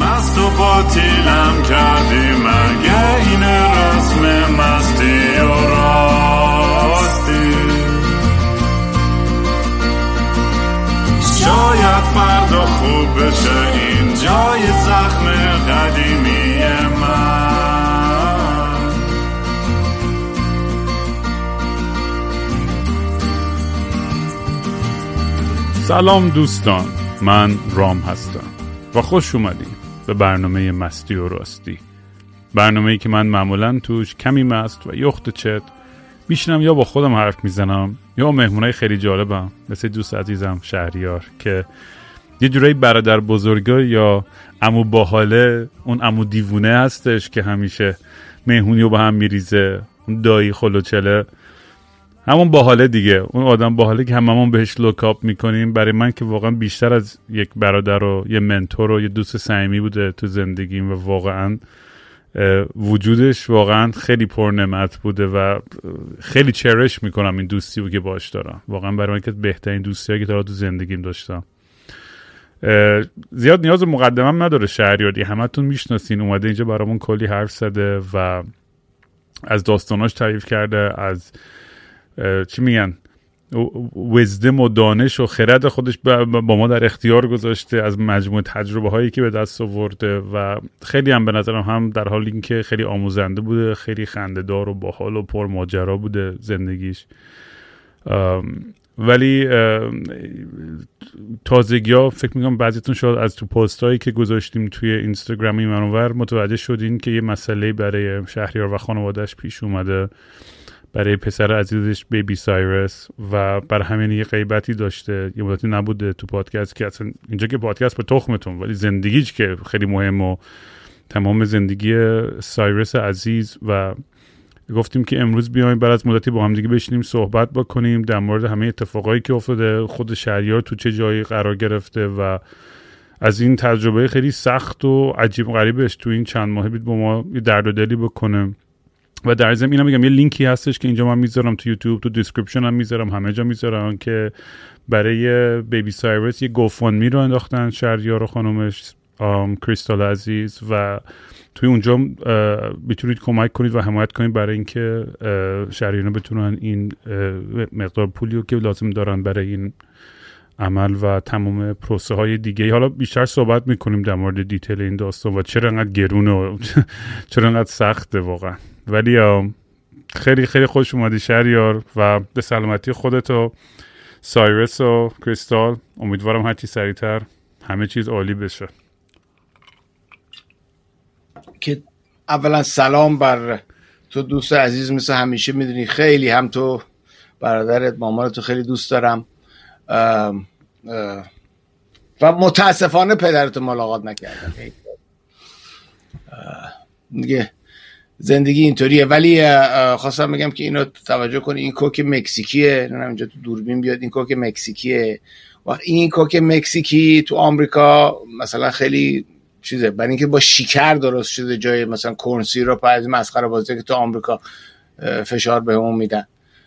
مست و باطیلم کردی مگه این رسم مستی و راستی. شاید فردا خوب بشه این جای زخم قدیمی سلام دوستان من رام هستم و خوش اومدیم به برنامه مستی و راستی. برنامه ای که من معمولا توش کمی مست و یخت چت میشنم یا با خودم حرف می‌زنم یا مهمونای خیلی جالبم مثل دوست عزیزم شهریار که یه جورایی برادر بزرگا یا امو باحاله اون امو دیوونه هستش که همیشه مهمونی رو با هم میریزه اون دایی خلوچله. همون باحاله دیگه. اون آدم باحاله که هممون بهش لوکاپ می‌کنیم. برای من که واقعا بیشتر از یک برادر و یه منتور و یه دوست صمیمی بوده تو زندگیم و واقعا وجودش واقعا خیلی پرنعمت بوده و خیلی چرش می‌کنم این دوستی رو که باش دارم. واقعا برای من که بهترین دوستی که تا تو زندگیم داشتم. زیاد نیاز مقدمم نداره شهریاری. همتون می‌شناسین. اومده اینجا برامون کلی حرف زده و از داستاناش تعریف کرده از چی میگن؟ وزدم و دانش و خرد خودش با ما در اختیار گذاشته از مجموع تجربه هایی که به دست آورده و خیلی هم به نظرم هم در حال اینکه خیلی آموزنده بوده خیلی خندهدار و باحال و پر ماجرا بوده زندگیش. ولی تازگی ها فکر می‌کنم بعضیتون شاید از تو پست هایی که گذاشتیم توی اینستاگرام این منور متوجه شدین که یه مسئله برای شهریار و خانوادهش پیش اومده. برای پسر عزیزش بیبی سایرس و بر همین یه غیبتی داشته. یه مدتی نبوده تو پادکست که اصلا اینجا که پادکست به تخمتون ولی زندگیش که خیلی مهم و تمام زندگی سایرس عزیز و گفتیم که امروز بیایم بعد از مدتی با هم دیگه بشینیم صحبت بکنیم در مورد همه اتفاقایی که افتاده خود شهریار تو چه جایی قرار گرفته و از این تجربه خیلی سخت و عجیب غریبش تو این چند ماه بید با ما درد و دلی بکنه. و در ضمن اینم میگم یه لینکی هستش که اینجا من می‌ذارم تو یوتیوب تو description هم می‌ذارم همه جا می‌ذارم که برای baby سایرس یه GoFundMe ی رو انداختن شهریار و خانومش کریستال عزیز و توی اونجا می‌تونید کمک کنید و حمایت کنید برای اینکه شهریار اینا بتونن این مقدار پولی رو که لازم دارن برای این عمل و تمام پروسه های دیگه حالا بیشتر صحبت می‌کنیم در مورد detail این داستان و چرا انقدر گرونه و چرا انقدر سخته واقعا. ولی خیلی خیلی خوش اومدی شهریار و به سلامتی خودت و سایرس و کریستال. امیدوارم هرچی سریعتر همه چیز عالی بشه. که اولا سلام بر تو دوست عزیز مثل همیشه می‌دونی. خیلی هم تو برادرت مامانتو خیلی دوست دارم. و متاسفانه پدرت ملاقات نکردم دیگه زندگی اینطوریه. ولی خواستم بگم که اینو توجه کنی این کوک مکزیکیه. نه اینجا تو دوربین بیاد. این کوک مکزیکیه. و این کوک مکزیکی تو آمریکا مثلا خیلی چیزه. برای اینکه با شکر درست شده جای مثلا کورنسی رو از مسخره بازی که تو آمریکا فشار به اون میدن.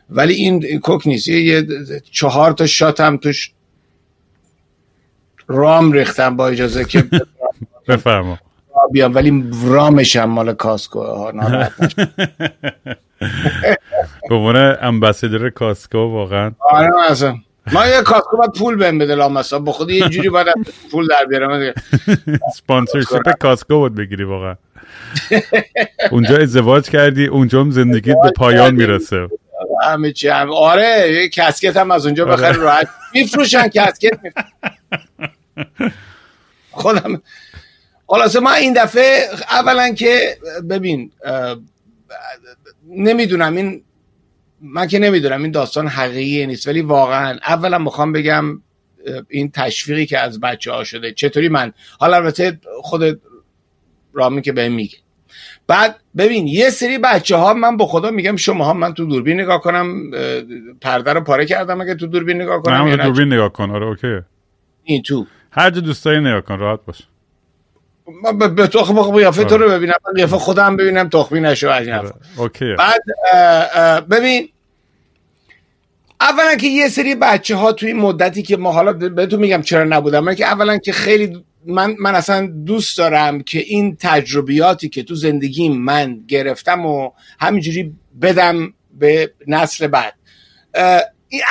ولی این کوک نیست. یه چهار تا shot هم توش rum ریختم با اجازه که بفرما. بیام. ولی rum ش هم مال Costco به عنوان ambassador Costco واقعا. آره مثلا. ما یه Costco باید پول بهم بده لامصب با خود یه جوری باید پول در بیارم. sponsorship Costco باید بگیری واقعا. اونجا ازدواج کردی اونجا هم زندگیت به پایان می‌رسه. همه چی هم. آره یه کسکت هم از اونجا بخیر راحت. میفروشن کسکت خودم. خلاصه من این دفعه اولا که ببین نمی‌دونم این من که نمی‌دونم این داستان حقیقی نیست ولی واقعا اولا می‌خوام بگم این تشویقی که از بچه ها شده چطوری من؟ حالا البته خود رامی که بهم میگه. بعد ببین یه سری بچه ها من به خدا میگم شما ها من تو دوربین نگاه کنم پرده رو پاره کردم اگه تو دوربین نگاه کنم نه دوربین نگاه کن. آره اوکی. این تو. هر جا دوست داری نگاه کن راحت باش. من به تو خب قیافه تو رو ببینم قیافه خودم ببینم تخمی نشو از اوکی. بعد ببین اولا که یه سری بچه ها توی مدتی که ما حالا بهتون میگم چرا نبودم من که اولا که خیلی من من اصلا دوست دارم که این تجربیاتی که تو زندگیم من گرفتم و همینجوری بدم به نسل بعد.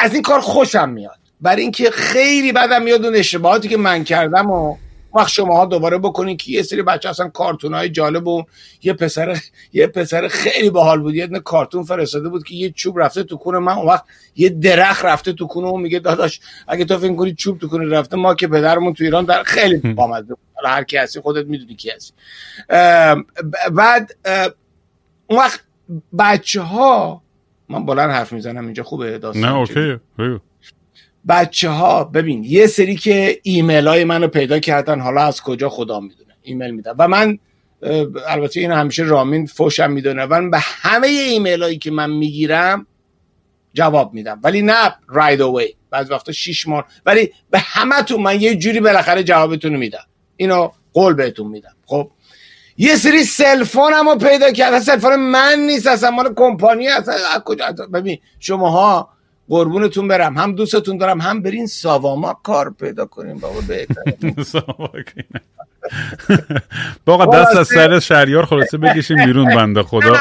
از این کار خوشم میاد. برای اینکه خیلی بدم میاد اون اشتباهاتی که من کردم و وقت شماها دوباره بکنین که یه سری بچه اصلا کارتون های جالب و یه پسر یه پسر خیلی باحال بود. یه کارتون فرستاده بود که یه چوب رفته تو کونه من. اون وقت یه درخت رفته تو کونه و میگه داداش اگه تو فکر کنی چوب تو کونه رفته ما که پدرمون تو ایران در خیلی بامزه حالا هر کی هستی خودت می‌دونی کی هستی. بعد اون وقت بچه ها من بلند حرف می‌زنم اینجا خوبه داستان نه OK بچه ها ببین یه سری که ایمیل های منو پیدا کردن حالا از کجا خدا می‌دونه ایمیل میدن. و من البته این همیشه رامین خودشم می‌دونه و من به همه ایمیل هایی که من می‌گیرم جواب میدم. ولی نه right away بعض وقتا شیش ماه. ولی به همه تو من یه جوری بالاخره جوابتون میدم. اینو قول بهتون میدم. خب یه سری cell phone هم رو پیدا کرد cell phone من نیست اصلا مال کمپانی اصلا کجا؟ ببین شماها قربونتون برم. هم دوستتون دارم هم برین ساواما کار پیدا کنین. بابا باقا دست از سر شهریار خلاصه بکشیم بیرون بنده خدا.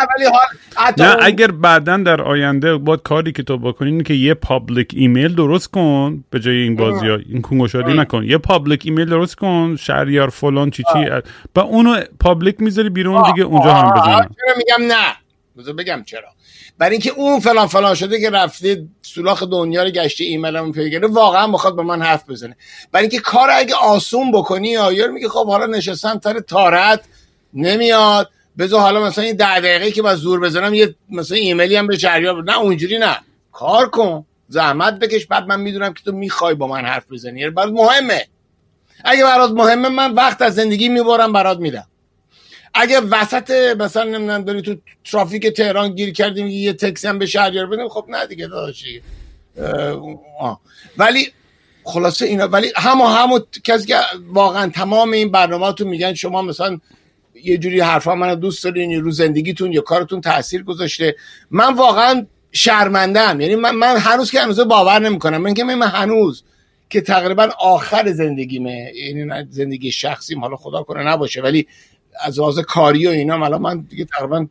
نه اگر بعدا در آینده باید کاری که تو بکنین که یه public ایمیل درست کن به جای این بازی ها. این کون گشادی نکن. یه public ایمیل درست کن. شهریار فلان چی چی با اونو public می‌ذاری بیرون دیگه اونجا هم بزنن چرا میگم نه؟ بگم چرا. برای اینکه اون فلان فلان شده که رفته سولاخ دنیا رو گشته ایمیلمو پیدا واقعا می‌خواد با من حرف بزنه. برای اینکه کار اگه آسون بکنی یا میگه خب حالا نشستم سر توالت نمیاد. بذار حالا مثلا این ده دقیقه که با زور بزنم یه مثلا ایمیلی هم به شهریار نه اونجوری نه. کار کن. زحمت بکش. بعد من می‌دونم که تو می‌خوای با من حرف بزنی. یعنی برات مهمه. اگه برات مهمه من وقت از زندگی می‌برم برات میدم. اگه وسط مثلا نمی‌دونم داری تو ترافیک تهران گیر کردیم یه تکسی هم به شهریار بدیم خب نه دیگه داداشی ولی خلاصه اینا ولی همو همو کسی که واقعا تمام این برنامه تو میگن شما مثلا یه جوری حرفا منو دوست دارین رو زندگیتون یا کارتون تاثیر گذاشته. من واقعا شرمندم یعنی من, من هنوز که هنوز باور نمی‌کنم. من که من هنوز که تقریبا آخر زندگیمه یعنی زندگی شخصیم حالا خدا کنه نباشه ولی از لحاظ کاری و اینا الان من دیگه تقریبا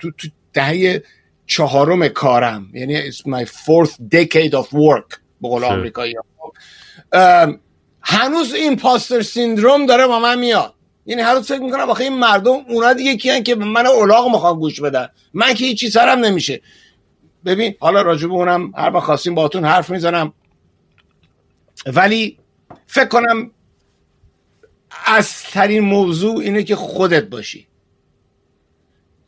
تو, تو دهه چهارم کارم یعنی it's my fourth decade of work به قول آمریکایی. هنوز این پاستر سیندروم داره با من میاد. یعنی هر روز فکر می‌کنم واقعا این مردم اونا دیگه کیان که من اولاغ می‌خوام گوش بدن. من که هیچی سرم نمیشه. ببین حالا راجب اونم هر وقت خواستیم باتون حرف می‌زنم. ولی فکر کنم ترین موضوع اینه که خودت باشی.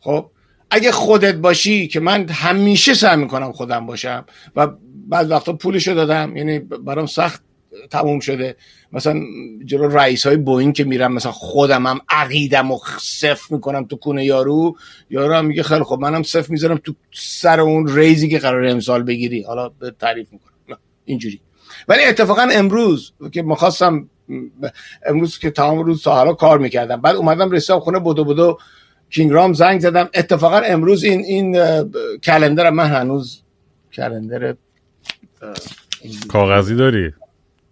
خب اگه خودت باشی که من همیشه سعی می‌کنم خودم باشم و بعد وقتا پولشو دادم یعنی برام سخت تموم شده. مثلا جلو رئیس های بوین که میرم مثلا خودم هم عقیدم و صف می‌کنم تو کونه یارو یارو هم میگه خیلی خب منم صف می‌ذارم تو سر اون ریزی که قرار امسال بگیری. حالا به تعریف می‌کنم. اینجوری. ولی اتفاقا امروز که می‌خواستم امروز که تمام روز سهارا کار می‌کردم بعد اومدم رسیدم خونه بودو بودو کینگرام زنگ زدم. اتفاقا امروز این این کلندر من هنوز کلندر کاغذی داری؟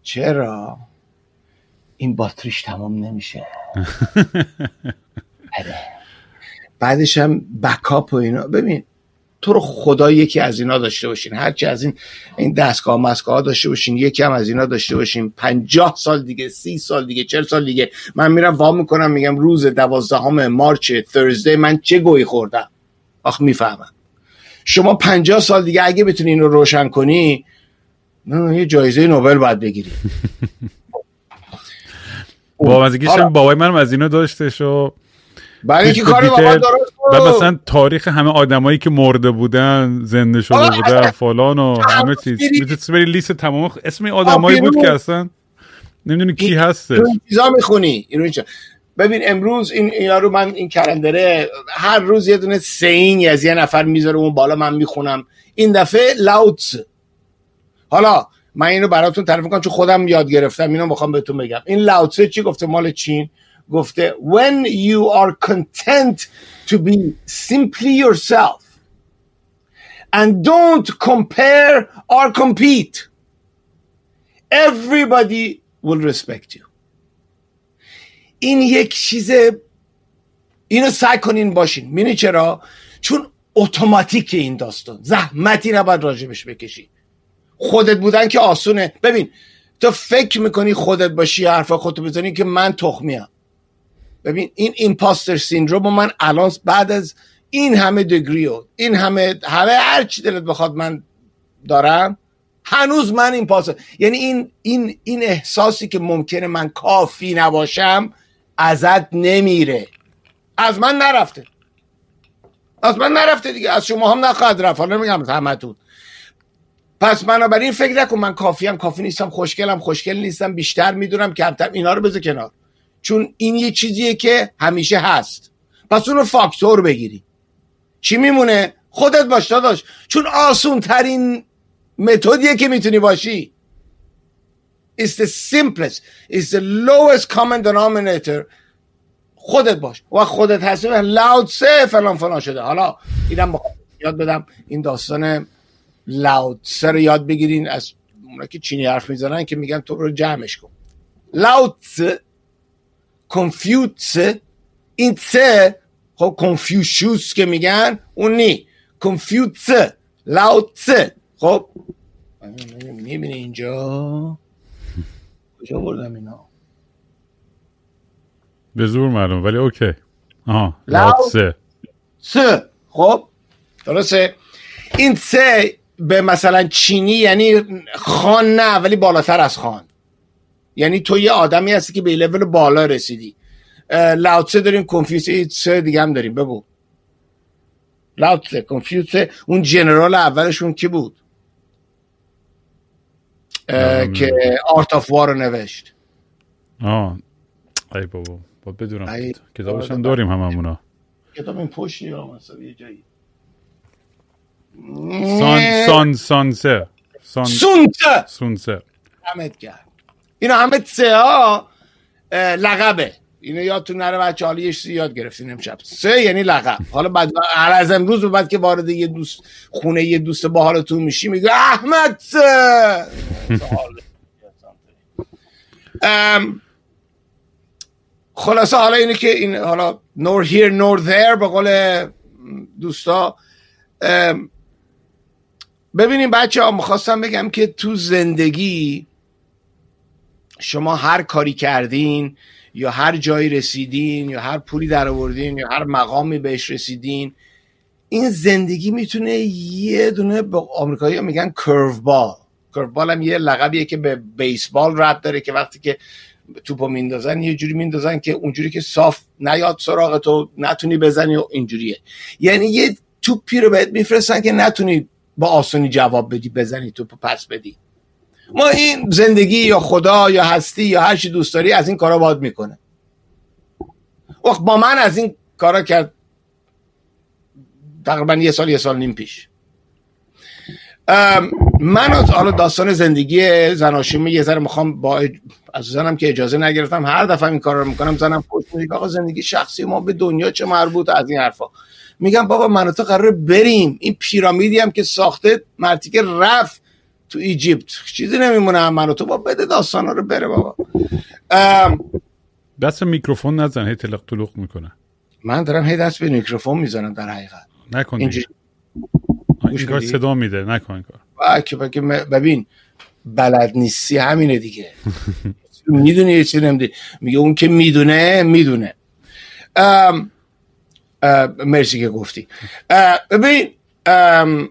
چرا؟ این باتریش تمام نمیشه. آره. بعدش هم بکاپ و اینا. ببین تو رو خدا یکی از اینا داشته باشین. هرچی از این این دستگاه مسکاه داشته باشین یکی هم از اینا داشته باشین. پنجاه سال دیگه سی سال دیگه چل سال دیگه. من میرم وام می‌کنم میگم روز دوازدهم مارچ ترزده من چه گویی خوردم؟ آخ می‌فهمم. شما پنجاه سال دیگه اگه بتونی این رو روشن کنی یه جایزه نوبل باید بگیری. با بابای منم از اینا داشته و برای اینکه کار و مثلا تاریخ همه آدمایی که مرده بودن زنده شده بودن فلان و همه چیز. می‌تونی بری لیست تمام اسم آدمایی بود که اصلا نمی‌دونی کی هستش. چیزا می‌خونی. ببین امروز این اینا رو من این کلندره هر روز یه دونه سین از یه نفر می‌ذاره اون بالا من می‌خونم. این دفعه لاوتس حالا من اینو براتون تعریف کنم چون خودم یاد گرفتم اینو می‌خوام بهتون بگم. این لاوتسه چی گفته؟ مال چین. گفته when you are content to be simply yourself and don't compare or compete everybody will respect you. این یک چیز اینو سعی کنین باشین. مینی چرا؟ چون اتوماتیک این داستان. زحمتی نباید راجبش بکشی. خودت بودن که آسونه. ببین تو فکر می‌کنی خودت باشی حرف خودتو بزنی که من تخمیم. ببین این ایمپاستر سیندروم من الان بعد از این همه دگری و این همه همه هر چی دلت بخواد من دارم هنوز من این پاس یعنی این این این احساسی که ممکنه من کافی نباشم ازت نمیره. از من نرفته. از من نرفته دیگه. از شما هم نخواهد رفت. حالا نمیگم همتون. پس بنابراین فکر نکن من کافی هم کافی نیستم خوشگلم خوشگل نیستم بیشتر می‌دونم کمتر اینا رو بذار کنار. چون این یه چیزیه که همیشه هست. پس اون رو فاکتور بگیری. چی میمونه؟ خودت باش داداش. چون آسون ترین متدیه که می‌تونی باشی. It's the simplest. It's the lowest common denominator. خودت باش. و خودت هستی لاود سه فلان فلان شده. حالا اینم یاد بدم. این داستان لاود سه رو یاد بگیرین. از اونا که چینی حرف می‌زنن که میگن تو رو جمعش کن. لاود سه کنفیوت این سه خب کنفیوشوس که میگن اون نی کنفیوت سه لاود سه خب می‌بینی اینجا کجا بردم اینا به زور معلوم ولی اوکی آها لاو. سه سه خب درسته این سه به مثلا چینی یعنی خان نه ولی بالاتر از خان یعنی تو یه آدمی هستی که به لول بالا رسیدی. لاوتسه داریم کنفیوسه دیگه هم داریم. بگو. لاوتسه کنفیوسه اون جنرال اولشون کی بود. که آرت آف وار رو نوشت. آه. ای بابا. با بدونم. کتابش هم داریم هممونا. کتاب این پشتی یا مثلا یه جایی. سان سان سانسه. سان سونته سونسه. همت کرد اینا همه سه ها لقبه. اینو یادتون نره بچه حالا یه یاد گرفتین امشب. سه یعنی لقب. حالا بعد از امروز بعد که وارد یه دوست خونه یه دوست باحالتون میشی میگه احمد سه. خلاصه حالا اینه که این حالا nor here nor there به قول دوستا. ببینیم بچه ها می‌خواستم بگم که تو زندگی شما هر کاری کردین یا هر جایی رسیدین یا هر پولی در آوردین یا هر مقامی بهش رسیدین این زندگی می‌تونه یه دونه به آمریکایی میگن کرو بال کرو بال هم یه لقبیه که به بیسبال رب داره که وقتی که توپو میندازن یه جوری میندازن که اونجوری که صاف نیاد سراغ تو نتونی بزنی و اینجوریه. یعنی یه توپی رو بهت میفرستن که نتونی با آسونی جواب بدی بزنی توپو پس بدی. ما این زندگی یا خدا یا هستی یا هر چی دوست داری از این کارا باید می‌کنه. وقت با من از این کارا کرد تقریبا یه سال یه سال نیم پیش. من از حالا داستان زندگی زناشویی یه ذره می‌خوام با از زنم که اجازه نگرفتم هر دفعه این کار رو می‌کنم زنم پشت میگه آقا زندگی شخصی ما به دنیا چه مربوط از این حرفا. میگم بابا من تو قراره بریم. این پیرامیدی هم که ساخته مرتی که رفت. تو ایجیپت. چیزی نمیمونه هم من و تو با بده داستان رو بره بابا. دست میکروفون نزن. هی تلق طلوق می‌کنه. من دارم هی دست به میکروفون می‌زنم در حقیقت. نکن. اینجوری. این کار؟ صدا میده. نکن کار. بله بگه ببین بلد نیستی. همینه دیگه. می‌دونی یه چیزی نمی‌دونی. میگه اون که می‌دونه می‌دونه. مرسی که گفتی. ببین ام،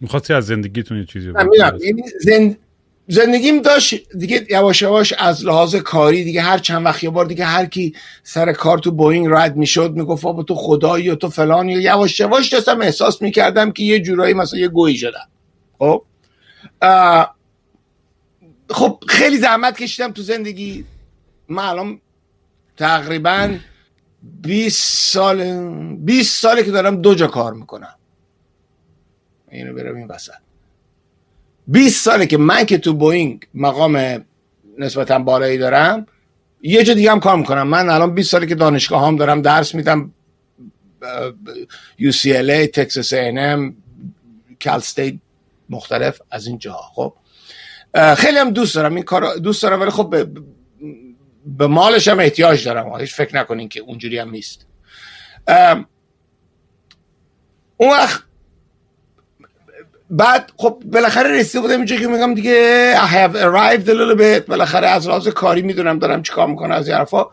می‌خواستی از زندگیتون یه چیزی. یعنی زند... زندگیم داشت دیگه یواش یواش از لحاظ کاری دیگه هر چند وقت یه بار دیگه هر کی سر کار تو بوینگ رد می‌شد می‌گفت بابا تو خدایی و تو فلانی و یواش یواش داشتم احساس می‌کردم که یه جورایی مثلا یه گویی شدم. خب؟ خب خیلی زحمت کشیدم تو زندگی. من الان تقریبا 20 سال 20 ساله که دارم دو جا کار می‌کنم. اینو این وسط. 20 ساله که من که تو بوینگ مقام نسبتا بالایی دارم یه جا دیگه هم کار می‌کنم. من الان 20 ساله که دانشگاه هم دارم درس میدم UCLA تکساس A&M Cal State مختلف از این جاها. خب خیلی هم دوست دارم این کار دوست دارم ولی خب به, به مالش هم احتیاج دارم. هیچ فکر نکنین که اونجوری هم نیست. اون وقت بعد خب بالاخره رسیده بودم اینجا که میگم دیگه I have arrived a little bit. بالاخره از راز کاری می‌دونم دارم چیکار می‌کنم از حرفا.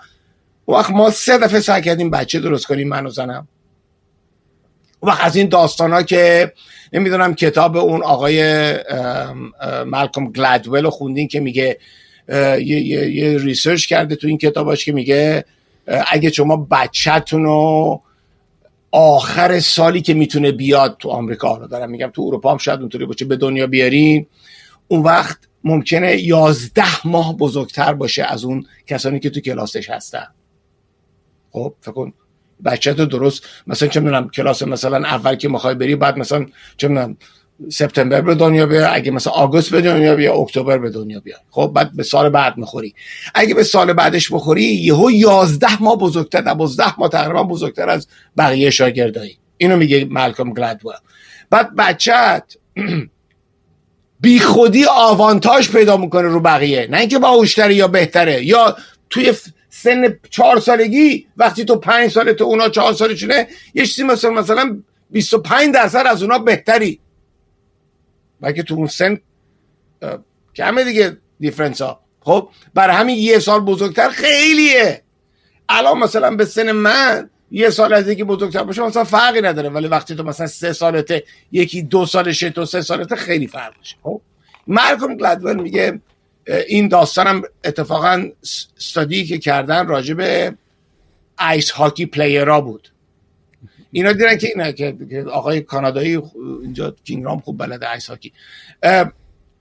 وقت ما سه دفعه سعی کردیم بچه درست کنیم من و زنم. وقت از این داستان ها که نمی‌دونم کتاب اون آقای مالکوم گلدول رو خوندین که میگه یه, یه،, یه research کرده تو این کتاباش که میگه اگه شما بچهتون رو آخر سالی که می‌تونه بیاد تو آمریکا. رو دارم میگم تو اروپا هم شاید اونطوری باشه به دنیا بیارین اون وقت ممکنه یازده ماه بزرگتر باشه از اون کسانی که تو کلاسش هستن. خب فکر کن بچه تو درست مثلا چه می‌دونم کلاس مثلا اول که می‌خوای بری بعد مثلا چه می‌دونم سپتامبر به دنیا بیا اگه مثلا آگوست به دنیا بیا اکتبر به دنیا بیا خب بعد به سال بعد می‌خوری. اگه به سال بعدش بخوری یهو 11 ماه بزرگتر 12 ماه تقریبا بزرگتر از بقیه شاگردایی. اینو میگه مالکوم گلدول بعد بچت بی خودی آوانتاژ پیدا می‌کنه رو بقیه. نه اینکه باهوشتره یا بهتره یا توی سن چهار سالگی وقتی تو پنج ساله تو اونا چهار سالشونه یه چیزی مثلا مثلا 25 درصد از اونا بهتری. بلکه تو اون سن کمه دیگه دیفرنس ها. خب برای همین یه سال بزرگتر خیلیه. الان مثلا به سن من یه سال از یکی بزرگتر باشه مثلا فرقی نداره. ولی وقتی تو مثلا سه سالته یکی دو سالشه تو سه سالته خیلی فرق میشه. خب مالکوم گلدول میگه این داستانم اتفاقا استادی که کردن راجع به ice hockey player ا بود. اینا دیدن که اینا که آقای کانادایی اینجا کینگرام خوب بلده ice hockey.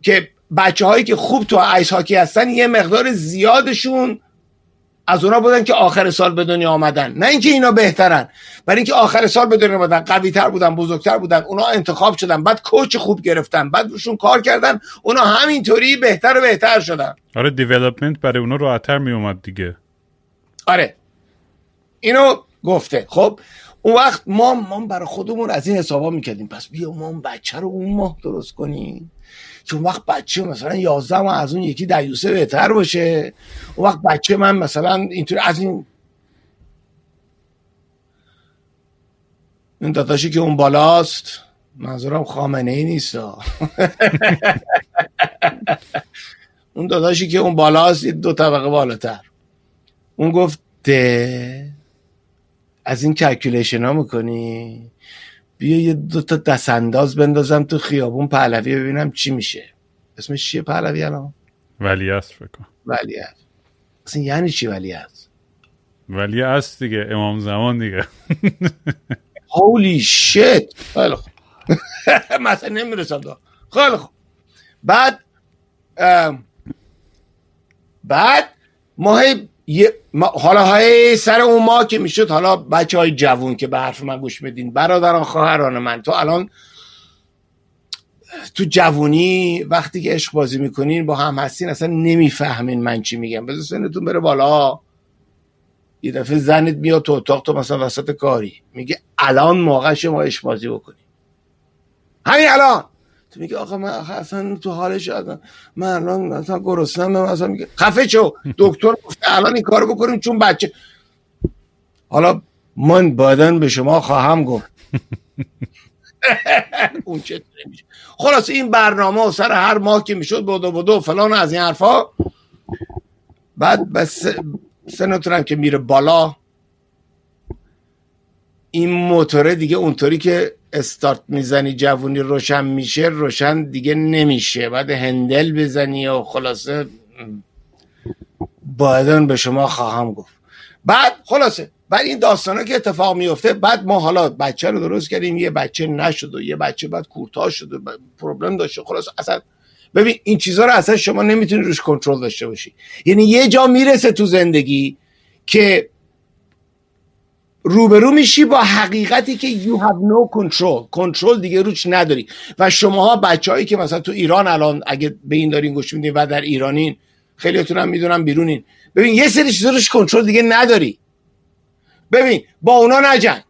که بچه هایی که خوب تو ice hockey هستن یه مقدار زیادشون از اونا بودن که آخر سال به دنیا آمدن. نه اینکه اینا بهترن برای اینکه آخر سال به دنیا آمدن قوی تر بودن بزرگتر بودن اونا انتخاب شدن بعد coach خوب گرفتن بعد روشون کار کردن اونا همینطوری بهتر و بهتر شدن. آره دیولپمنت برای اونا راحتتر می اومد دیگه. آره. اینو گفته. خب اون وقت ما ما برای خودمون از این حسابا می‌کردیم. پس بیا ما بچه رو اون ماه درست کنیم. اون وقت بچه مثلا 11 ماه از اون یکی دیوسه بهتر باشه. اون وقت بچه من مثلا اینطور از این این داداشی که اون بالاست منظورم خامنه ای نیست اون داداشی که اون بالاست دو طبقه بالاتر. اون گفت از این calculation ها می‌کنی؟ بیا یه دو تا دست انداز بندازم تو خیابون پهلوی ببینم چی میشه. اسمش چیه پهلوی الان؟ ولیعصر فکر ولیعصر اصلا یعنی چی ولیعصر ولیعصر دیگه امام زمان دیگه. holy shit خیلی خوب. مثلا نمی‌رسم دا خیلی خوب. بعد بعد ماه حالا های سر اون ما که می‌شد حالا بچه های جوون که به حرف من گوش بدین برادران خواهران من تو الان تو جوونی وقتی که عشق بازی می‌کنین با هم هستین اصلا نمی‌فهمین من چی میگم. بذار سنتون بره بالا. یه دفعه زنت میاد تو اتاق تو مثلا وسط کاری. میگه الان موقع شما عشق بازی بکنی همین الان. تو میگه آقا من اصلا تو حالش آدم من الان مثلا گرسنم مثلا میگه خفه شو. دکتر گفته الان این کارو بکنیم چون بچه حالا من بعدن به شما خواهم گفت. اون چه میشه. خلاص این برنامه و سر هر ماه که می‌شد بودو بودو فلان از این حرفا. بعد بس سنتونم که میره بالا. این موتوره دیگه اونطوری که استارت می‌زنی جوونی روشن میشه روشن دیگه نمیشه. بعد هندل بزنی و خلاصه بایدن به شما خواهم گفت. بعد خلاصه بعد این داستانا که اتفاق میفته بعد ما حالا بچه رو درست کردیم یه بچه نشد و یه بچه بعد کوتاه شد و پروبلم داشته خلاص اصلا ببین این چیزها رو اصلا شما نمی‌تونی روش کنترل داشته باشی. یعنی یه جا می‌رسه تو زندگی که روبرو میشی با حقیقتی که you have no control. کنترل دیگه روش نداری. و شماها بچههایی که مثلا تو ایران الان اگه به این دارین گوش میدین و در ایرانین خیلیتون هم می‌دونم بیرونین. ببین یه سری چیزا روش کنترل دیگه نداری. ببین با اونا نجنگ.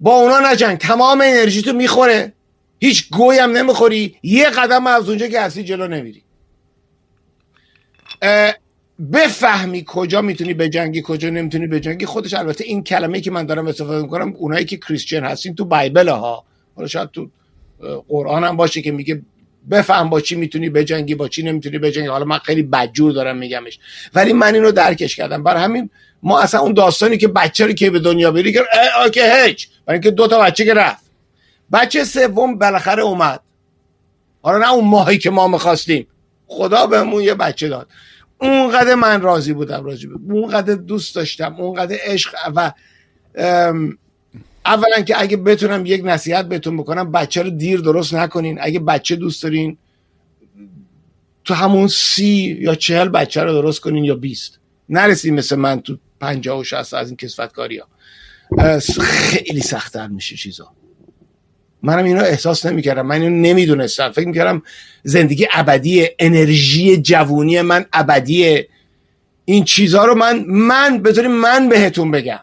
با اونا نجنگ. تمام انرژی تو می‌خوره. هیچ گوی هم نمی‌خوری. یه قدم از اونجا که هستی جلو نمیری. بفهمی کجا می‌تونی بجنگی کجا نمی‌تونی بجنگی خودش البته این کلمه که من دارم استفاده می‌کنم اونایی که کریسچن هستین تو بایبل ها. حالا شاید تو قرآن هم باشه که میگه بفهم با چی می‌تونی بجنگی با چی نمی‌تونی بجنگی حالا من خیلی بدجور دارم میگمش. ولی من اینو درکش کردم. برای همین ما اصلا اون داستانی که بچه رو که به دنیا بری که آکه هیچ. برای اینکه دو تا بچه که رفت. بچه سوم بالاخره اومد. حالا نه اون ماهی که ما می‌خواستیم. خدا بهمون یه بچه داد. اونقدر من راضی بودم راضی بودم. اونقدر دوست داشتم اونقدر عشق و اولا که اگه بتونم یک نصیحت بهتون بکنم بچه رو دیر درست نکنین. اگه بچه دوست دارین تو همون سی یا چهل بچه رو درست کنین یا بیست. نرسیم مثل من تو پنجاه و شست از این کسفتکاری ها خیلی سختتر میشه چیزا. منم اینو احساس نمی‌کردم. من اینو نمی‌دونستم. فکر می‌کردم زندگی ابدی انرژی جوونی من ابدیه. این چیزها رو من من بذاریم من بهتون بگم.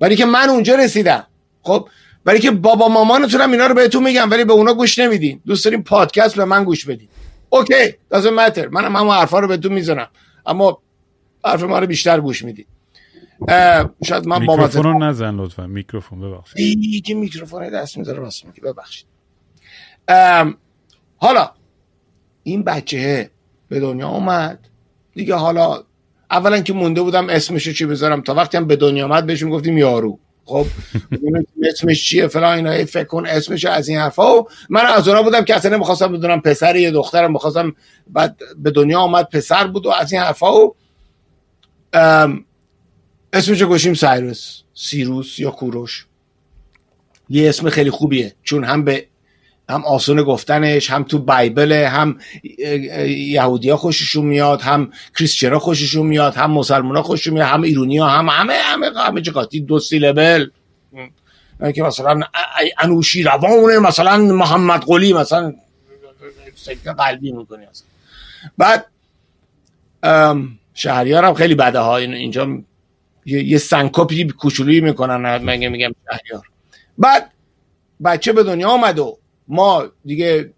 ولی که من اونجا رسیدم. خب ولی که بابا مامانتونم اینا رو بهتون میگم ولی به اونا گوش نمیدین. دوست داریم پادکست به من گوش بدین. اوکی doesn't matter. منم همون حرفا رو بهتون می‌زنم. اما حرف ما رو بیشتر گوش می‌دید شاید من میکروفون رو نزن لطفا. میکروفون ببخشید. دیگه میکروفون دست می‌ذاره راست میگی ببخشید. حالا این بچه به دنیا اومد. دیگه حالا اولا که مونده بودم اسمشو چی بذارم؟ تا وقتی هم به دنیا اومد بهشون گفتیم یارو. خب اسمش چیه؟ فلان اینا فکر کن اسمش از این حرفا. و من از اونا بودم که اصلا نمی‌خواستم بدونم پسر یه دخترم. می‌خواستم بعد به دنیا آمد پسر بود و از این حرفا. و اسمش گوشیم؟ سایروس سیروس یا کوروش. یه اسم خیلی خوبیه چون هم به هم آسون گفتنش هم تو بایبل هم یهودیا خوششون میاد هم کریسچرا خوششون میاد هم مسلمان خوششون میاد هم ایرونی ها هم همه همه همه چقاتی دو سیلبل که مثلا انوشی روانه مثلا محمد قلی مثلا سکته قلبی می‌کنی بعد شهریار هم خیلی بده ها اینجا یه سنکوپی کوچولویی می‌کنن من میگم شهریار. بعد بچه به دنیا آمد و ما دیگه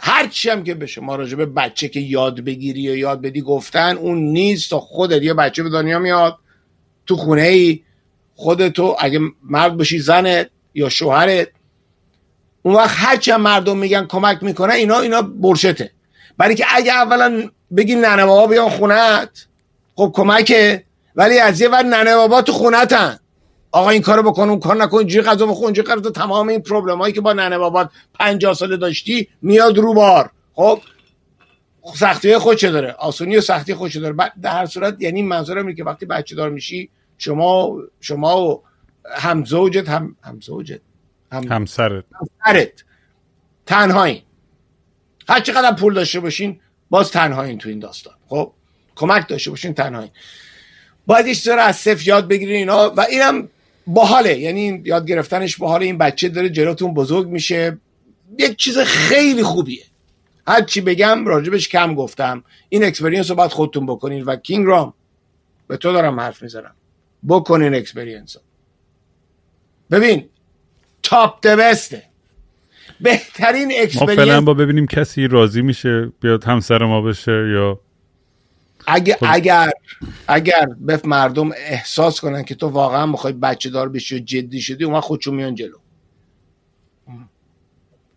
هر چی هم که به شما راجع به بچه که یاد بگیری یا یاد بدی گفتن اون نیست تا خودت یه بچه به دنیا میاد تو خونه ای خودتو اگه مرد باشی زنت یا شوهرت اون وقت هر چی هم مردم میگن کمک می‌کنه اینا اینا برشته. برای که اگه اولا بگی ننه بابا بیان خونت خب کمکه. ولی از یه ور ننه بابا تو خونتن. آقا این کارو بکن اون کار نکن اینجوری غذا بخور اینجوری غذا تمام این پروبلم هایی که با ننه بابات 50 ساله داشتی میاد رو بار. خب سختی خودشه داره؟ آسونی و سختی خودشه داره؟ در هر صورت یعنی منظورم اینه که وقتی بچه دار میشی شما شما و هم زوجت هم هم زوجت هم همسرت. همسرت. تنهایی. هر چقدر پول داشته باشین باز تنهایین تو این داستان. خب کمک داشته باشین تنهایی. باید یه از صفر یاد بگیرین اینا و اینم باحاله. یعنی یاد گرفتنش باحاله. این بچه داره جلوتون بزرگ میشه. یک چیز خیلی خوبیه. هر چی بگم راجبش کم گفتم. این experience رو باید خودتون بکنین و کینگ رام به تو دارم حرف می‌زنم. بکنین experience رو. ببین تاپ بسته بهترین experience ما فعلا با ببینیم کسی راضی میشه بیاد همسر ما بشه یا اگر خب. اگر اگر به مردم احساس کنن که تو واقعا می‌خوای بچه دار بشی و جدی شدی اون خودشون میان جلو.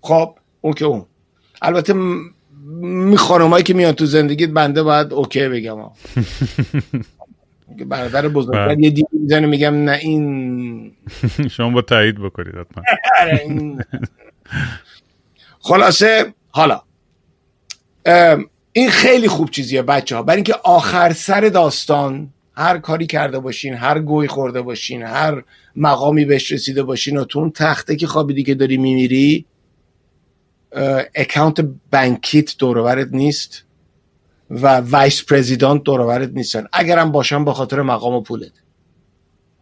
خب اون که اون. البته می خانمایی که میان تو زندگیت بنده باید اوکی بگم برادر بزرگتر بله. یه دیگه می‌زنه میگم نه این. شما با تایید بکنید آره، خلاصه حالا این خیلی خوب چیزیه بچه ها برای اینکه آخر سر داستان هر کاری کرده باشین هر گوی خورده باشین هر مقامی بهش رسیده باشین و تو اون تخته که خوابیدی که داری میمیری account بانکیت دورورت نیست و vice president دورورت نیستن. اگرم باشن به خاطر مقام و پولت.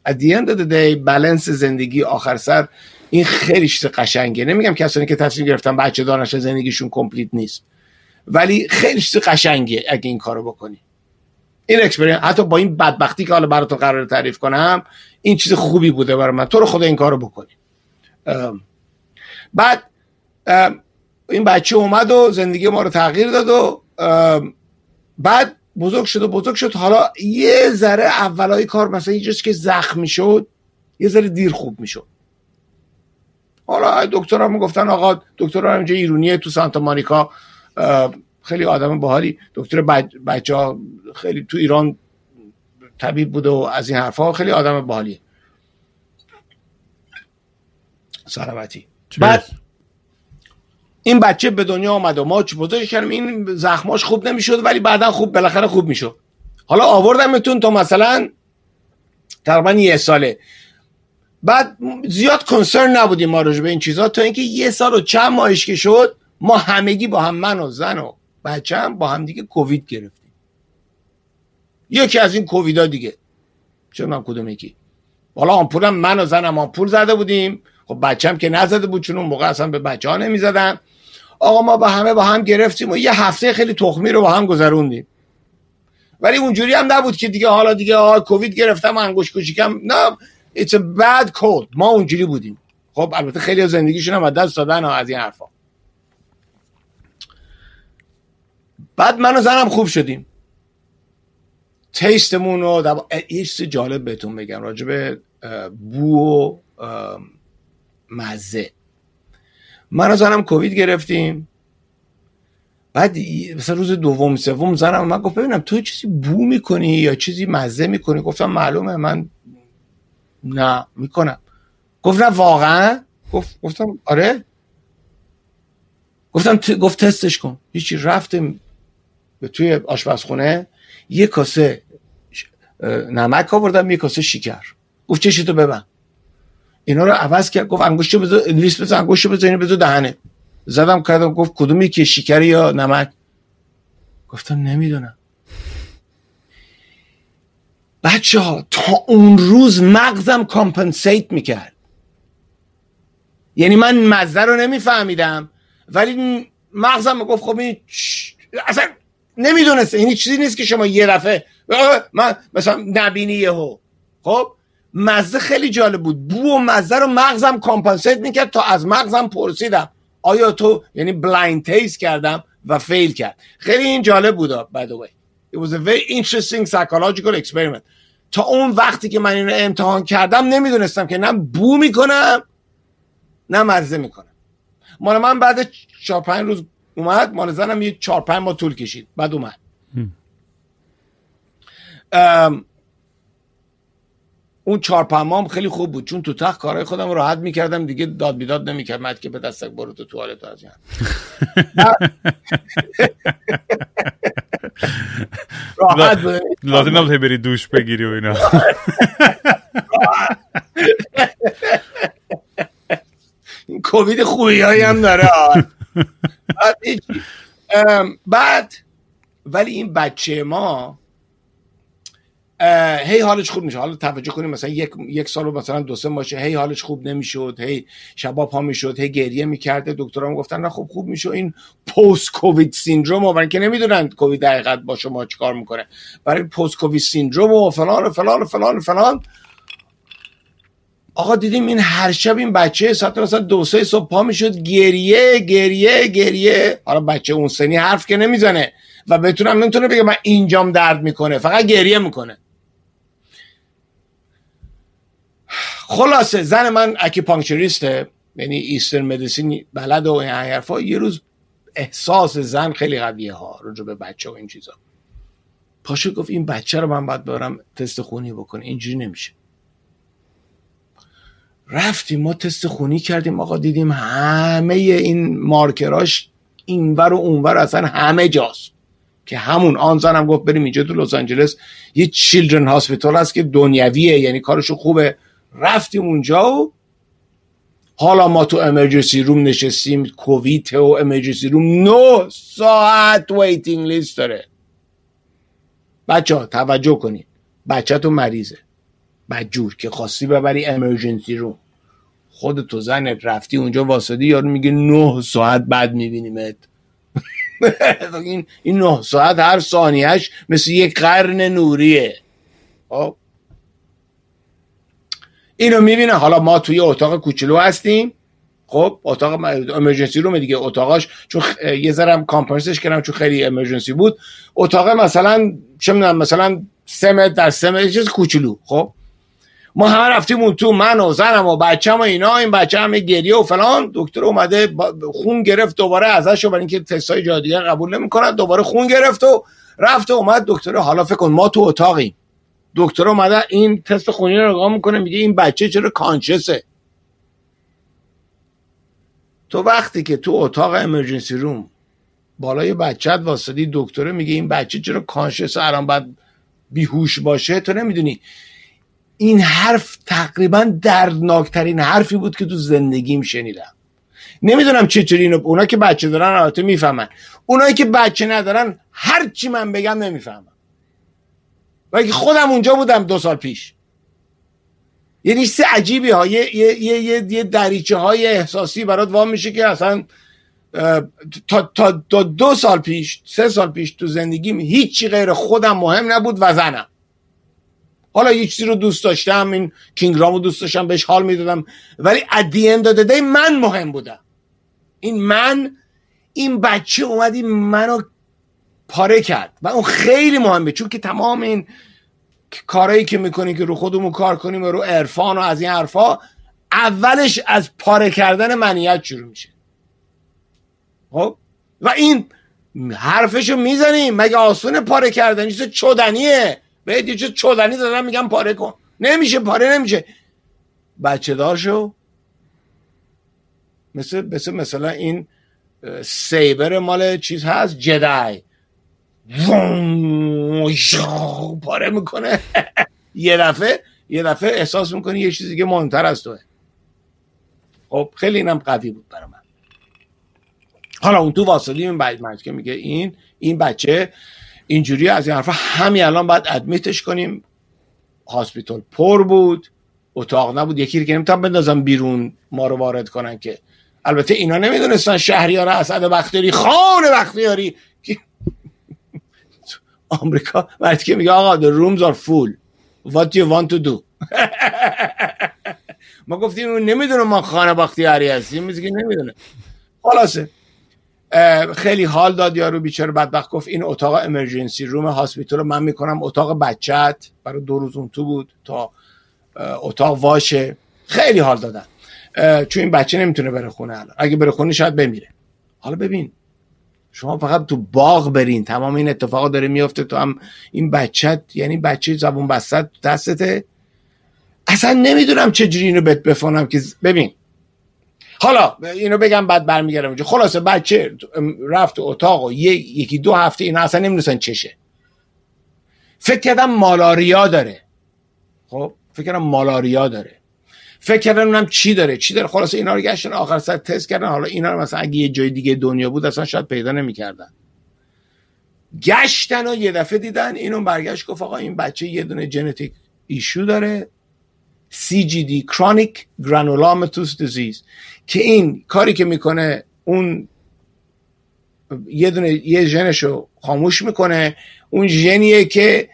At the end of the day بالانس زندگی آخر سر این خیلی چیز قشنگه نمیگم کسانی که تصمیم گرفتن بچه دارنش زندگیشون complete نیست. ولی خیلی چیز قشنگه اگه این کارو بکنی. این experience حتی با این بدبختی که حالا براتون قرار تعریف کنم این چیز خوبی بوده برای من. تو رو خدا این کارو بکنی. بعد این بچه اومد و زندگی ما رو تغییر داد و بعد بزرگ شد و بزرگ شد. حالا یه ذره اولای کار مثلا یه که زخم شد یه ذره دیر خوب می‌شد. حالا دکتر هم گفتن آقا دکتر هم اینجا ایرونیه تو سانتا مانیکا. خیلی آدم باحالی. دکتر بچه ها خیلی تو ایران طبیب بوده و از این حرفها خیلی آدم باحالیه. سلامتی. بعد این بچه به دنیا آمد و ما بزرگش کردیم. این زخماش خوب نمی‌شد ولی بعدا خوب بالاخره خوب می‌شد. حالا آوردمتون تا مثلا تقریبا یه ساله. بعد زیاد کنسرن نبودیم ما راجع به این چیزا تا اینکه یه سال و چند ماهش که شد ما همگی با هم من و زن و بچه هم با هم دیگه کووید گرفتیم. یکی از این کوویدا دیگه چه من کدوم یکی. حالا آمپولم من و زنم آمپول زده بودیم. خب بچم که نزده بود چون اون موقع اصلا به بچه ها نمی‌زدن. آقا ما با همه با هم گرفتیم و یه هفته خیلی تخمی رو با هم گذروندیم. ولی اونجوری هم نبود که دیگه حالا دیگه آ کووید گرفتم انگوش کوچیکم. نه a bad cold. ما اونجوری بودیم. خب البته خیلی زندگیشون هم دست دادن از این حرفا. بعد من و زنم خوب شدیم. تیستمون رو یه چیز جالب بهتون بگم راجب بو و مزه. من و زنم کووید گرفتیم. بعد مثلا روز دوم سوم زنم من گفت ببینم تو چیزی بو می‌کنی یا چیزی مزه می‌کنی؟ گفتم معلومه من نه می‌کنم. گفت نه واقعا؟ گفت گفتم آره. گفتم گفت تستش کن. هیچی رفتیم. به توی آشپزخونه یه کاسه نمک آوردم یه کاسه شکر گفت چشی تو ببن اینا رو عوض کرد گفت انگشتو بذار انگلیس بذار انگشتو بذار بذار دهنه. زدم کردم گفت کدومی که شکر یا نمک؟ گفتم نمی‌دونم. بچه ها تا اون روز مغزم کامپنسیت می‌کرد. یعنی من مزه رو نمیفهمیدم ولی مغزم گفت خب این اصلا نمی‌دونسته. این چیزی نیست که شما یه دفعه من مثلا نبینی یهو. خب؟ مزه خیلی جالب بود. بو و مزه رو مغزم compensate می‌کرد تا از مغزم پرسیدم. آیا تو یعنی blind taste کردم و fail کرد. خیلی این جالب بود by the way. It was a very interesting psychological experiment. تا اون وقتی که من این رو امتحان کردم نمی‌دونستم که نه بو می‌کنم نه مزه می‌کنم. مال من بعد چهار پنج روز اومد مال زنم یه چهار پنج ماه طول کشید. بعد اومد. اون چهار پنج خیلی خوب بود. چون تو تخت کارهای خودم راحت می‌کردم دیگه داد بیداد نمی‌کرد. مد که به دستک برو تو توالت از راحت لازم نبود بری دوش بگیری و اینا. این کووید خوبی هم داره. بعد ولی این بچه ما هی حالش خوب میشه. حالا توجه کنیم مثلا یک, یک سال و مثلا دو سه باشه هی حالش خوب نمی‌شد هی شبا پا می‌شد هی گریه می‌کرده. دکترام گفتن نه خوب خوب میشه. این پست کووید سیندروم برای که نمی‌دونن کووید دقیقت با شما چیکار می‌کنه. برای پست کووید سیندروم و فلان و فلان و فلان و فلان. آقا دیدیم این هر شب این بچه ساعت مثلا دو سه صبح پا می‌شد گریه گریه گریه. حالا بچه اون سنی حرف که نمی‌زنه و بتونم نمی‌تونه بگه من اینجام درد می‌کنه فقط گریه می‌کنه. خلاصه زن من اکیپانکچریسته یعنی ایستر مدیسین بلد و این حرفا. یه روز احساس زن خیلی قویه ها رجوع به بچه و این چیزا. پاشو گفت این بچه رو من باید برم تست خونی بکنه اینجوری نمیشه. رفتیم ما تست خونی کردیم. آقا دیدیم همه این مارکراش اینور و اونور اصلا همه جاست. که همون آن زنم گفت بریم اینجا تو لس آنجلس. یه children hospital هست که دنیویه یعنی کارشو خوبه. رفتیم اونجا و حالا ما تو emergency room نشستیم. کووید و emergency room نه ساعت waiting list داره. بچه ها توجه کنید. بچه تو مریضه. بدجور که خواستی ببری امرجنسی روم خود تو زنت رفتی اونجا واسدی یارو میگه نه ساعت بعد میبینیمت. این این نه ساعت هر ثانیهش مثل یک قرن نوریه. خب؟ اینو می‌بینه. حالا ما توی اتاق کوچولو هستیم. خب؟ اتاق امرجنسی روم دیگه. اتاقاش چون یه ذره کامپرسش کردم چون خیلی امرجنسی بود. اتاق مثلا چه می‌دونم مثلا سه متر در سه چیز کوچولو. خب؟ ما همه رفتیم اون تو من و زنم و و اینا این بچه همه گریه و فلان. دکتر اومده خون گرفت دوباره ازش برای اینکه تستای جادیه قبول نمی‌کنن دوباره خون گرفت و رفت و اومد. دکتر حالا فکر کن ما تو اتاقیم. دکتر اومده این تست خونی رو نگاه می‌کنه میگه این بچه چرا کانشسه تو وقتی که تو اتاق امرجنسی روم بالای بچت واسدی دکتر میگه این بچه چرا کانشسه الان باید بیهوش باشه؟ تو نمی‌دونی. این حرف تقریبا دردناکترین حرفی بود که تو زندگیم شنیدم. نمی‌دونم چطوری اینو اونا که بچه دارن البته می‌فهمن. اونایی که بچه ندارن هر چی من بگم نمی‌فهمن و خودم اونجا بودم دو سال پیش. یه سه عجیبی ها. یه, یه, یه, یه دریچه های احساسی برات وام میشه که اصلا تا, تا, دو سال پیش سه سال پیش تو زندگیم هیچی غیر خودم مهم نبود و زنم. حالا یه چیزی رو دوست داشتم این کینگرام رو دوست داشتم بهش حال می‌دادم. ولی ادین داده من مهم بودم. این من این بچه اومدی منو پاره کرد. و اون خیلی مهمه چون که تمام این کارهایی که می‌کنیم که رو خودمون کار کنیم و رو عرفان و از این حرفا اولش از پاره کردن منیت شروع میشه. خب؟ و این حرفشو می‌زنیم. مگه آسون پاره کردن چیز چودنیه؟ بهت یه چیز چودنی دادن میگم پاره کن. نمیشه پاره نمیشه. بچه دار شو. مثل, مثل مثلا این سیبر مال چیز هست جدای. پاره می‌کنه یه دفعه یه دفعه احساس می‌کنی یه چیزی که مهمتر از توه خب خیلی اینم قوی بود برای من حالا اون تو واصلی این بعد که میگه این این بچه اینجوری از این حرفا همین الان باید ادمیتش کنیم. هاسپیتال پر بود. اتاق نبود. یکی که نمی‌تونم بندازم بیرون. ما رو وارد کنن که. البته اینا نمی‌دونستن شهریار اسد بختیاری خان بختیاری. آمریکا. وقتی که میگه آقا the rooms are full. What you want to do? ما گفتیم نمی‌دونه ما خانه بختیاری هستیم. میگه نمی‌دونه. خلاصه. خیلی حال داد یارو بیچاره بدبخت گفت این اتاق امرجنسی روم هاسپیتال رو من می‌کنم اتاق بچت برای دو روز اون تو بود تا اتاق واشه. خیلی حال دادن. چون این بچه نمی‌تونه بره خونه الان. اگه بره خونه شاید بمیره. حالا ببین شما فقط تو باغ برین. تمام این اتفاقا داره میفته تو هم این بچت یعنی بچه زبون بستت دستته. اصلا نمی‌دونم چجوری اینو بهت بفهمم که ببین حالا اینو بگم بعد برمیگردم خلاصه بچه رفت اتاق و یکی دو هفته اینا اصلا نمی‌دونستن چشه. فکر کردم مالاریا داره. خب فکر کردم مالاریا داره. فکر کردن اونم چی داره؟ چی داره؟ خلاص اینا رو گشتن آخر سر تست کردن. حالا اینا رو مثلا اگه یه جای دیگه دنیا بود اصلا شاید پیدا نمی‌کردن. گشتن و یه دفعه دیدن اینو برگشت گفت آقا این بچه یه دونه ژنتیک ایشو داره. CGD Chronic Granulomatous Disease. که این کاری که می‌کنه اون یه دونه یه ژنشو خاموش می‌کنه اون ژنیه که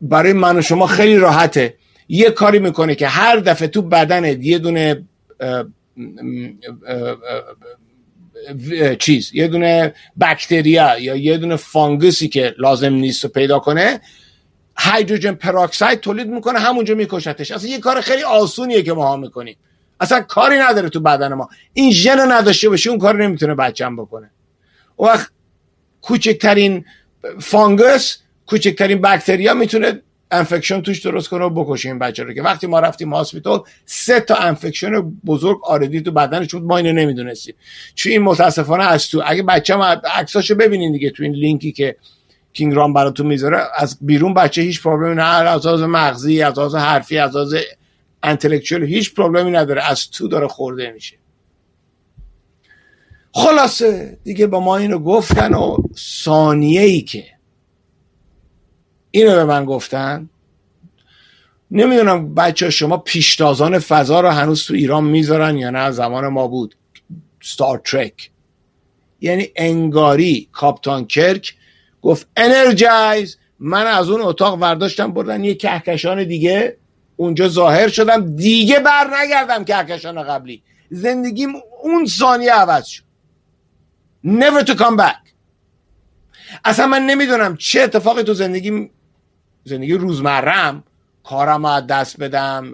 برای من و شما خیلی راحته. یه کاری می‌کنه که هر دفعه تو بدنت یه دونه چیز یه دونه بکتریا یا یه دونه فانگوسی که لازم نیست رو پیدا کنه هیدروژن پراکساید تولید می‌کنه همونجا میکشتش. اصلا یه کار خیلی آسونیه که ما ها می‌کنیم. اصلا کاری نداره تو بدن ما. این ژن رو نداشته باشه اون کار نمی‌تونه بچم بکنه. و وقت کوچکترین fungus کوچکترین بکتریا می‌تونه infection توش درست کنه و بکشه این بچه رو که وقتی ما رفتیم hospital سه تا infection بزرگ already تو بدنش بود ما اینو نمی‌دونستیم. چون این متاسفانه از تو اگه بچه ما عکساشو ببینین دیگه تو این لینکی که کینگ رام براتون می‌ذاره از بیرون بچه هیچ problem ی نه از مغزی از لحاظ حرفی از انتלקچوال هیچ problem ی نداره از تو داره خورده میشه. خلاصه دیگه با ما اینو گفتن و ثانیه ای که اینو به من گفتن نمی‌دونم بچه شما پیشتازان فضا رو هنوز تو ایران می‌ذارن یا نه زمان ما بود. ستار ترک یعنی انگاری کاپتان کرک گفت انرژایز من از اون اتاق ورداشتم بردن یه کهکشان دیگه. اونجا ظاهر شدم. دیگه بر نگردم کهکشان قبلی. زندگیم اون ثانیه عوض شد. Never to come back. اصلا من نمی‌دونم چه اتفاقی تو زندگی زندگی روزمرم کارم از دست بدم.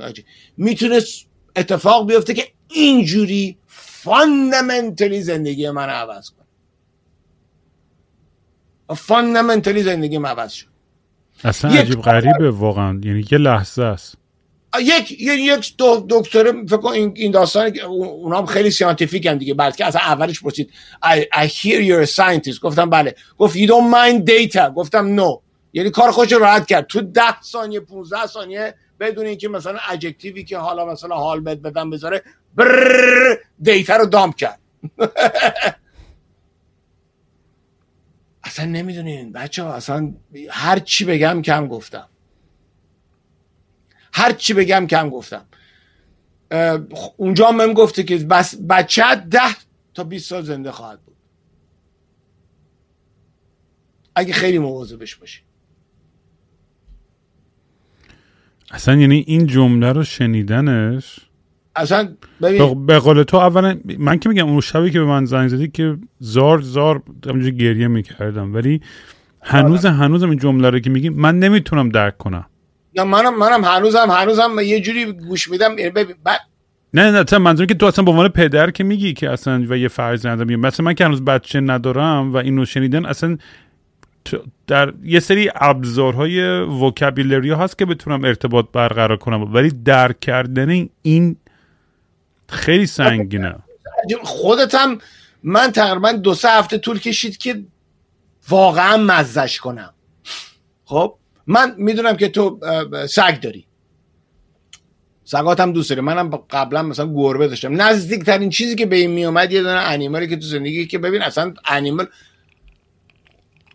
می‌تونست اتفاق بیفته که اینجوری فاندامنتلی زندگی من عوض کنه. فاندامنتلی زندگی من عوض شد. اصلا عجیب غریبه واقعا. یعنی یه لحظه است. یک یک دکتر فکر کن این داستان اونام خیلی scientific هم دیگه. بلکه اصلا اولش پرسید I, I hear you're a scientist. گفتم بله. گفت you don't mind data. گفتم no. یعنی کار خودش راحت کرد. تو ده ثانیه 15 ثانیه بدون اینکه مثلا adjective ی که حالا مثلا حال بد بدم بذاره بر data رو dump کرد. اصلا نمی‌دونین بچه ها اصلا هر چی بگم کم گفتم. هر چی بگم کم گفتم. اونجا هم گفته که بس بچه ده تا 20 سال زنده خواهد بود. اگه خیلی مواظبش باشی. اصلا یعنی این جمله رو شنیدنش؟ اصلا ببین به قول تو اولا من که میگم اون شبی که به من زنگ زدی که زار زار همینجوری گریه می‌کردم. ولی هنوز آره. هنوزم این جمله رو که میگی من نمی‌تونم درک کنم. یا منم منم هنوزم هنوزم یه جوری گوش میدم. یعنی ببین نه نه تا منظور که تو اصلا به عنوان پدر که میگی که اصلا و یه فرزند میگم مثلا من که هنوز بچه ندارم و اینو شنیدن اصلا در یه سری ابزارهای وکابیلری هست که بتونم ارتباط برقرار کنم. ولی درک کردن این خیلی سنگینه. خودت هم من تقریبا دو سه هفته طول کشید که واقعا مزش کنم. خب؟ من می‌دونم که تو سگ داری. سگات هم دوست داری. منم قبلا مثلا گربه داشتم. نزدیکترین چیزی که به این میومد یه دونه انیمالی که تو زندگی که ببین اصلا انیمال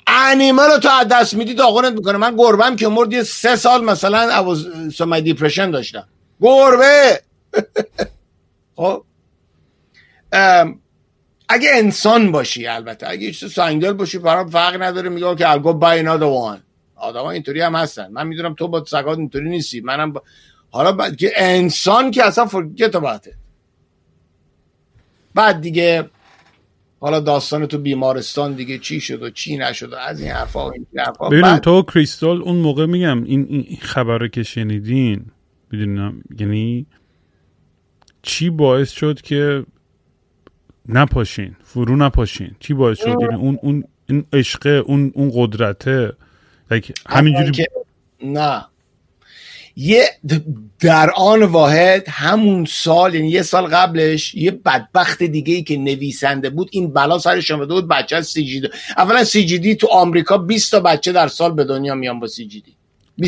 انیمال رو تو از دست میدی داغونت می‌کنه. من گربم که مرد یه سه سال مثلا سمای دیپرشن داشتم. گربه! خب؟ اگه انسان باشی البته اگه سنگدل باشی برام فرق نداره. میگه که الگو بای ناد وان آدم اینطوری هم هستن. من می‌دونم تو با سگات اینطوری نیستی. منم با... حالا بعد که انسان که اصلا فرگت باته بعد دیگه حالا داستان تو بیمارستان دیگه چی شد و چی نشد و از این حرفا و این حرفا ببینم تو کریستال اون موقع میگم این, این خبر که شنیدین می‌دونم. یعنی چی باعث شد که نپاشین فرو نپاشین؟ چی باعث شد؟ یعنی اون اون این عشقه اون اون قدرته. همینجوری نه. یه در آن واحد همون سال یعنی یه سال قبلش یه بدبخت دیگه ای که نویسنده بود این بلا سرش آمده بود بچه سی جی اولا سی جی دی تو آمریکا 20 تا بچه در سال به دنیا میان با سی جی دی.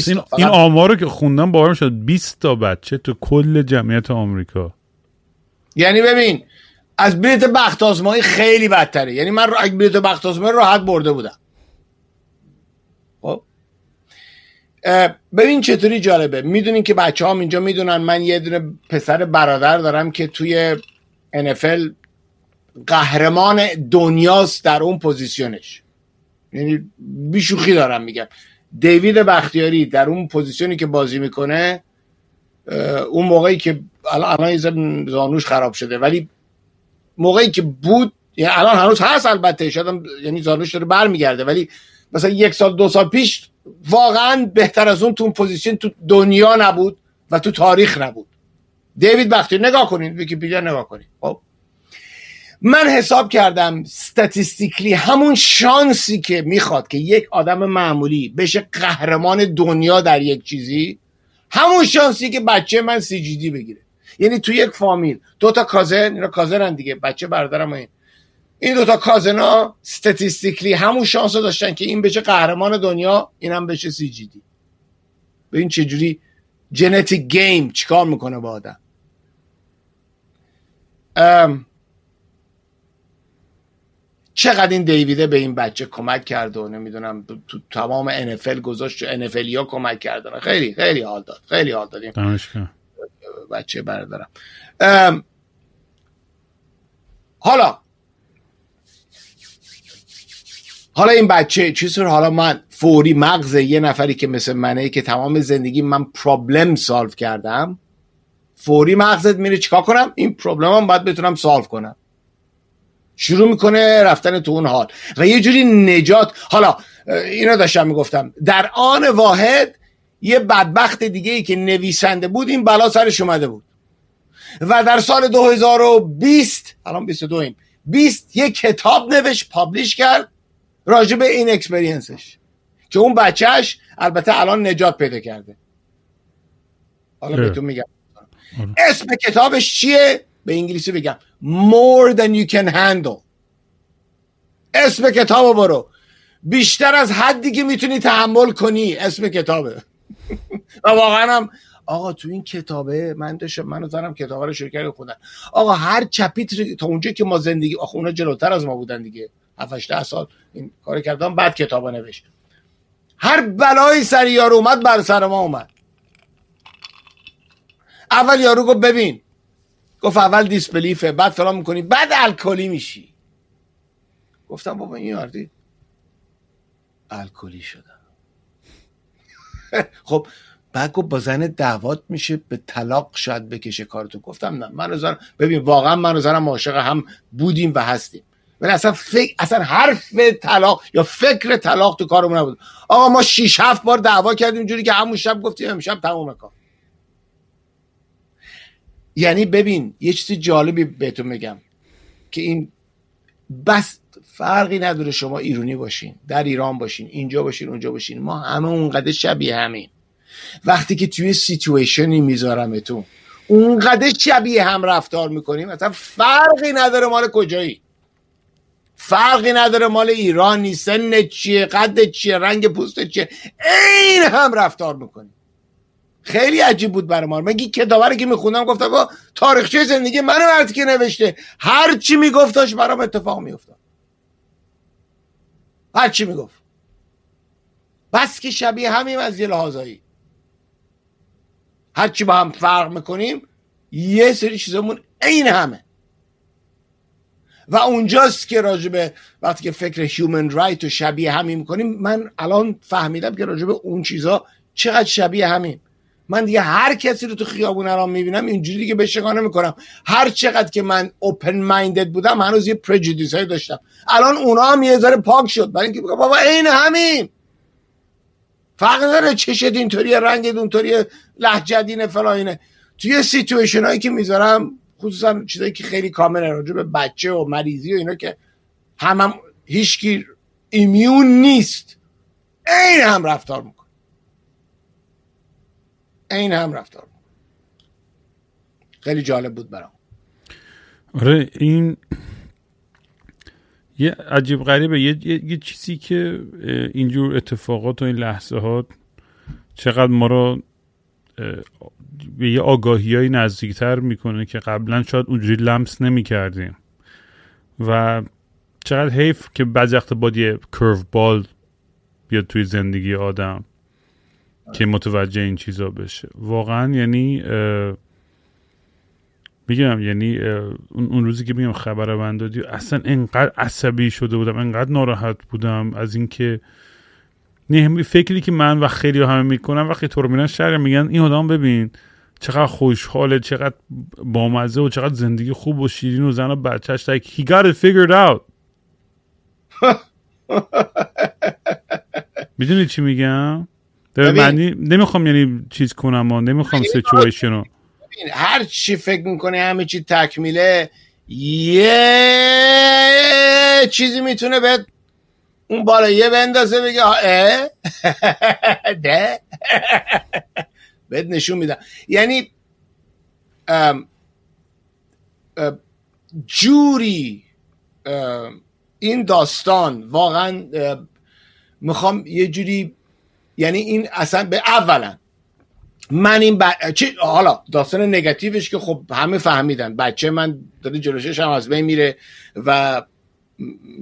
این, این آمار که خوندم باورم شد 20 تا بچه تو کل جمعیت آمریکا. یعنی ببین از بلیت بخت آزمایی خیلی بدتره. یعنی من اگه بلیت بخت آزمایی راحت برده بودم. خب؟ ببین چطوری جالبه. می‌دونین که بچه هم اینجا می‌دونن من یه دونه پسر برادر دارم که توی NFL قهرمان دنیاست در اون پوزیشنش. یعنی بی‌شوخی دارم میگم. دیوید بختیاری در اون position ی که بازی می‌کنه اون موقعی که الان زانوش خراب شده. ولی موقعی که بود یعنی الان هنوز هست البته شاید یعنی زانوش داره برمیگرده ولی مثلا یک سال دو سال پیش واقعا بهتر از اون تو اون position تو دنیا نبود و تو تاریخ نبود. دیوید بختیاری نگاه کنین ویکیپیدیا نگاه کنین خب. من حساب کردم ستاتیستیکلی همون شانسی که می‌خواد که یک آدم معمولی بشه قهرمان دنیا در یک چیزی همون شانسی که بچه من سی جی دی بگیره. یعنی تو یک فامیل دو تا کازن اینا کازنن دیگه بچه برادرم این. این دو تا کازنا ستاتیستیکلی همون شانس رو داشتن که این بشه قهرمان دنیا اینم بشه سی جی دی این چجوری جنتیک گیم چیکار می‌کنه با آدم. چقدر این دیویده به این بچه کمک کرده و نمی‌دونم تو تمام NFL گذاشت و NFL ها کمک کردن. خیلی خیلی حال داد خیلی حال دادیم بچه بردارم. حالا حالا این بچه چیز حالا من فوری مغز یه نفری که مثل منه که تمام زندگی من پرابلم سالو کردم فوری مغزت میره چیکار کنم؟ این پروبلم هم باید بتونم سالو کنم. شروع می‌کنه رفتن تو اون حال. و یه جوری نجات. حالا اینو داشتم می‌گفتم. در آن واحد یه بدبخت دیگه ای که نویسنده بود این بلا سرش اومده بود. و در سال 2020 الان 22 ایم 20 یه کتاب نوشت publish کرد. راجع به این experience ش که اون بچهش البته الان نجات پیدا کرده. حالا بهتون میگم. اسم کتابش چیه؟ به انگلیسی بگم. More than you can handle. اسم کتاب برو. بیشتر از حدی که می‌تونی تحمل کنی اسم کتابه. و واقعا هم آقا تو این کتابه من داشتم منو زنم کتاب رو کردم خوندن. آقا هر چپیتر تا اونجا که ما زندگی آخه اونا جلوتر از ما بودن دیگه. 7 ده سال این کار کردم بعد کتابا نوشت. هر بلایی سر یارو اومد بر سر ما اومد. اول یارو گفت ببین. گفت اول دیسپلیفه بعد فلان می‌کنی بعد الکلی میشی. گفتم بابا این یاردی الکلی شدم. خب بعد گفت با زن دعوات میشه به طلاق شاید بکشه کارتو. گفتم نه من زن ببین واقعا من و زنم عاشق هم بودیم و هستیم. ولی اصلا فکر اصلا حرف طلاق یا فکر طلاق تو کارمون نبود. آقا ما شیش هفت بار دعوا کردیم جوری که همون شب گفتیم امشب تموم کار. یعنی ببین یه چیزی جالبی بهتون میگم که این بس فرقی نداره شما ایرونی باشین در ایران باشین اینجا باشین اونجا باشین. ما همه اونقدر شبیه همین وقتی که توی سیتویشنی میذارمتون اونقدر شبیه هم رفتار می‌کنیم مثلا فرقی نداره مال کجایی. فرقی نداره مال ایرانی سن چیه قد چیه رنگ پوست چیه. این هم رفتار می‌کنیم خیلی عجیب بود برای ما. مگه کتابه که میخوندم گفتم با تاریخچه زندگی من وقتی که نوشته. هر چی میگفتاش برام اتفاق میافتاد. هر چی می‌گفت. بس که شبیه همیم از یه لحاظایی. هر چی با هم فرق می‌کنیم یه سری چیزمون عین همه. و اونجاست که راجبه وقتی که فکر هیومن رایت و شبیه همین می‌کنیم من الان فهمیدم که راجبه اون چیزا چقدر شبیه همین من دیگه هر کسی رو تو خیابون الان می‌بینم اینجوری که بشگانه می‌کنم هر چقدر که من اوپن مایندد بودم هنوز یه پرجودیس های داشتم. الان اونا هم یه ذره پاک شد برای اینکه بابا عین همین فرق داره چشت اینطوری رنگ اینطوری لهجدین فلاینه توی سیتویشن هایی که می‌ذارم خصوصا چیزایی که خیلی کامله راجع به بچه و مریضی و اینا که هم, هم هیچکی ایمیون نیست. این هم رفتار می‌کنه. این هم رفتار می‌کنه. خیلی جالب بود برام. آره این یه عجیب غریبه. یه،, یه،, یه چیزی که اینجور اتفاقات و این لحظه ها چقدر ما رو به یه آگاهی های نزدیکتر می‌کنه که قبلا شاید اونجوری لمس نمی کردیم و چقدر حیف که بعضی وقت باید یه کرو بال بیاد توی زندگی آدم که متوجه این چیزا بشه. واقعا یعنی میگم یعنی اون روزی که میگم خبر من دادی اصلا انقدر عصبی شده بودم انقدر ناراحت بودم از اینکه نه فکری که من و خیلی همه می‌کنم وقتی تو رو میرن شهر میگن این آدم ببین. چقدر خوشحاله چقدر بامزه و چقدر زندگی خوب و شیرین و زن و بچهش like he got it figured out. می‌دونی چی میگم؟ معنی نمی‌خوام یعنی چیز کنم و نمی‌خوام سیچویشن رو. هر چی فکر می‌کنه همه چی تکمیله یه چیزی می‌تونه به اون بالا یه بندازه بگه ده؟ بهت نشون میدم. یعنی جوری این داستان واقعا می‌خوام یه جوری یعنی این اصلا به اولا من این ب... حالا داستان نگاتیوش که خب همه فهمیدن بچه من داره جلوشش هم از بین میره و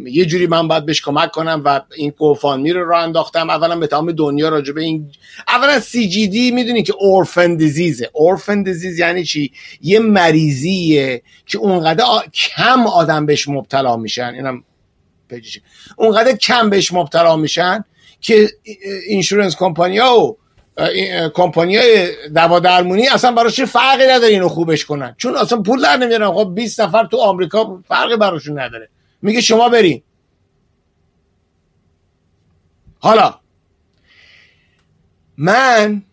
یه جوری من باید بهش کمک کنم و این کوفانمی رو راه انداختم. اولا به تمام دنیا راجع به این اولا سی جی دی می‌دونی که اورفن دیزیزه اورفن دیزیز یعنی چی؟ یه مریضیه که اونقدر کم آدم بهش مبتلا میشن. اینم اونقدر کم بهش مبتلا میشن که اینشورنس کمپانیا و کمپانی های دوا درمونی اصلا براش فرقی نداره اینو خوبش کنن. چون اصلا پول در نمیارن. خب 20 نفر تو آمریکا فرقی براشون نداره. میگه شما برین. حالا من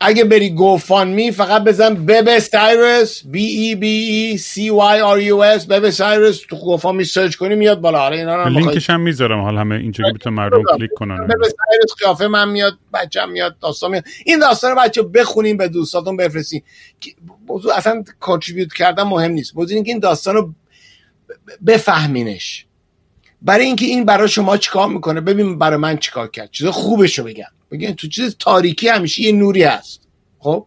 اگه بری GoFund فقط بزن Bebe Cyrus B E B E C Y R U S Bebe Cyrus تو GoFundMe سرچ کنی میاد بالا. آره اینا رو لینکش هم می‌ذارم حالا همه اینجوری بتونن مردم کلیک کنن. Bebe Cyrus قیافه من میاد بچه‌م میاد داستان میاد. این داستان بچه بخونیم به دوستاتون بفرستین. موضوع اصلا contribute کردن مهم نیست. موضوع اینکه این داستان رو بفهمینش. برای اینکه این برای شما چیکار می‌کنه؟ ببین برای من چیکار کرد. چیز خوبش رو بگم بگن تو چیز تاریکی همیشه یه نوری هست. خب؟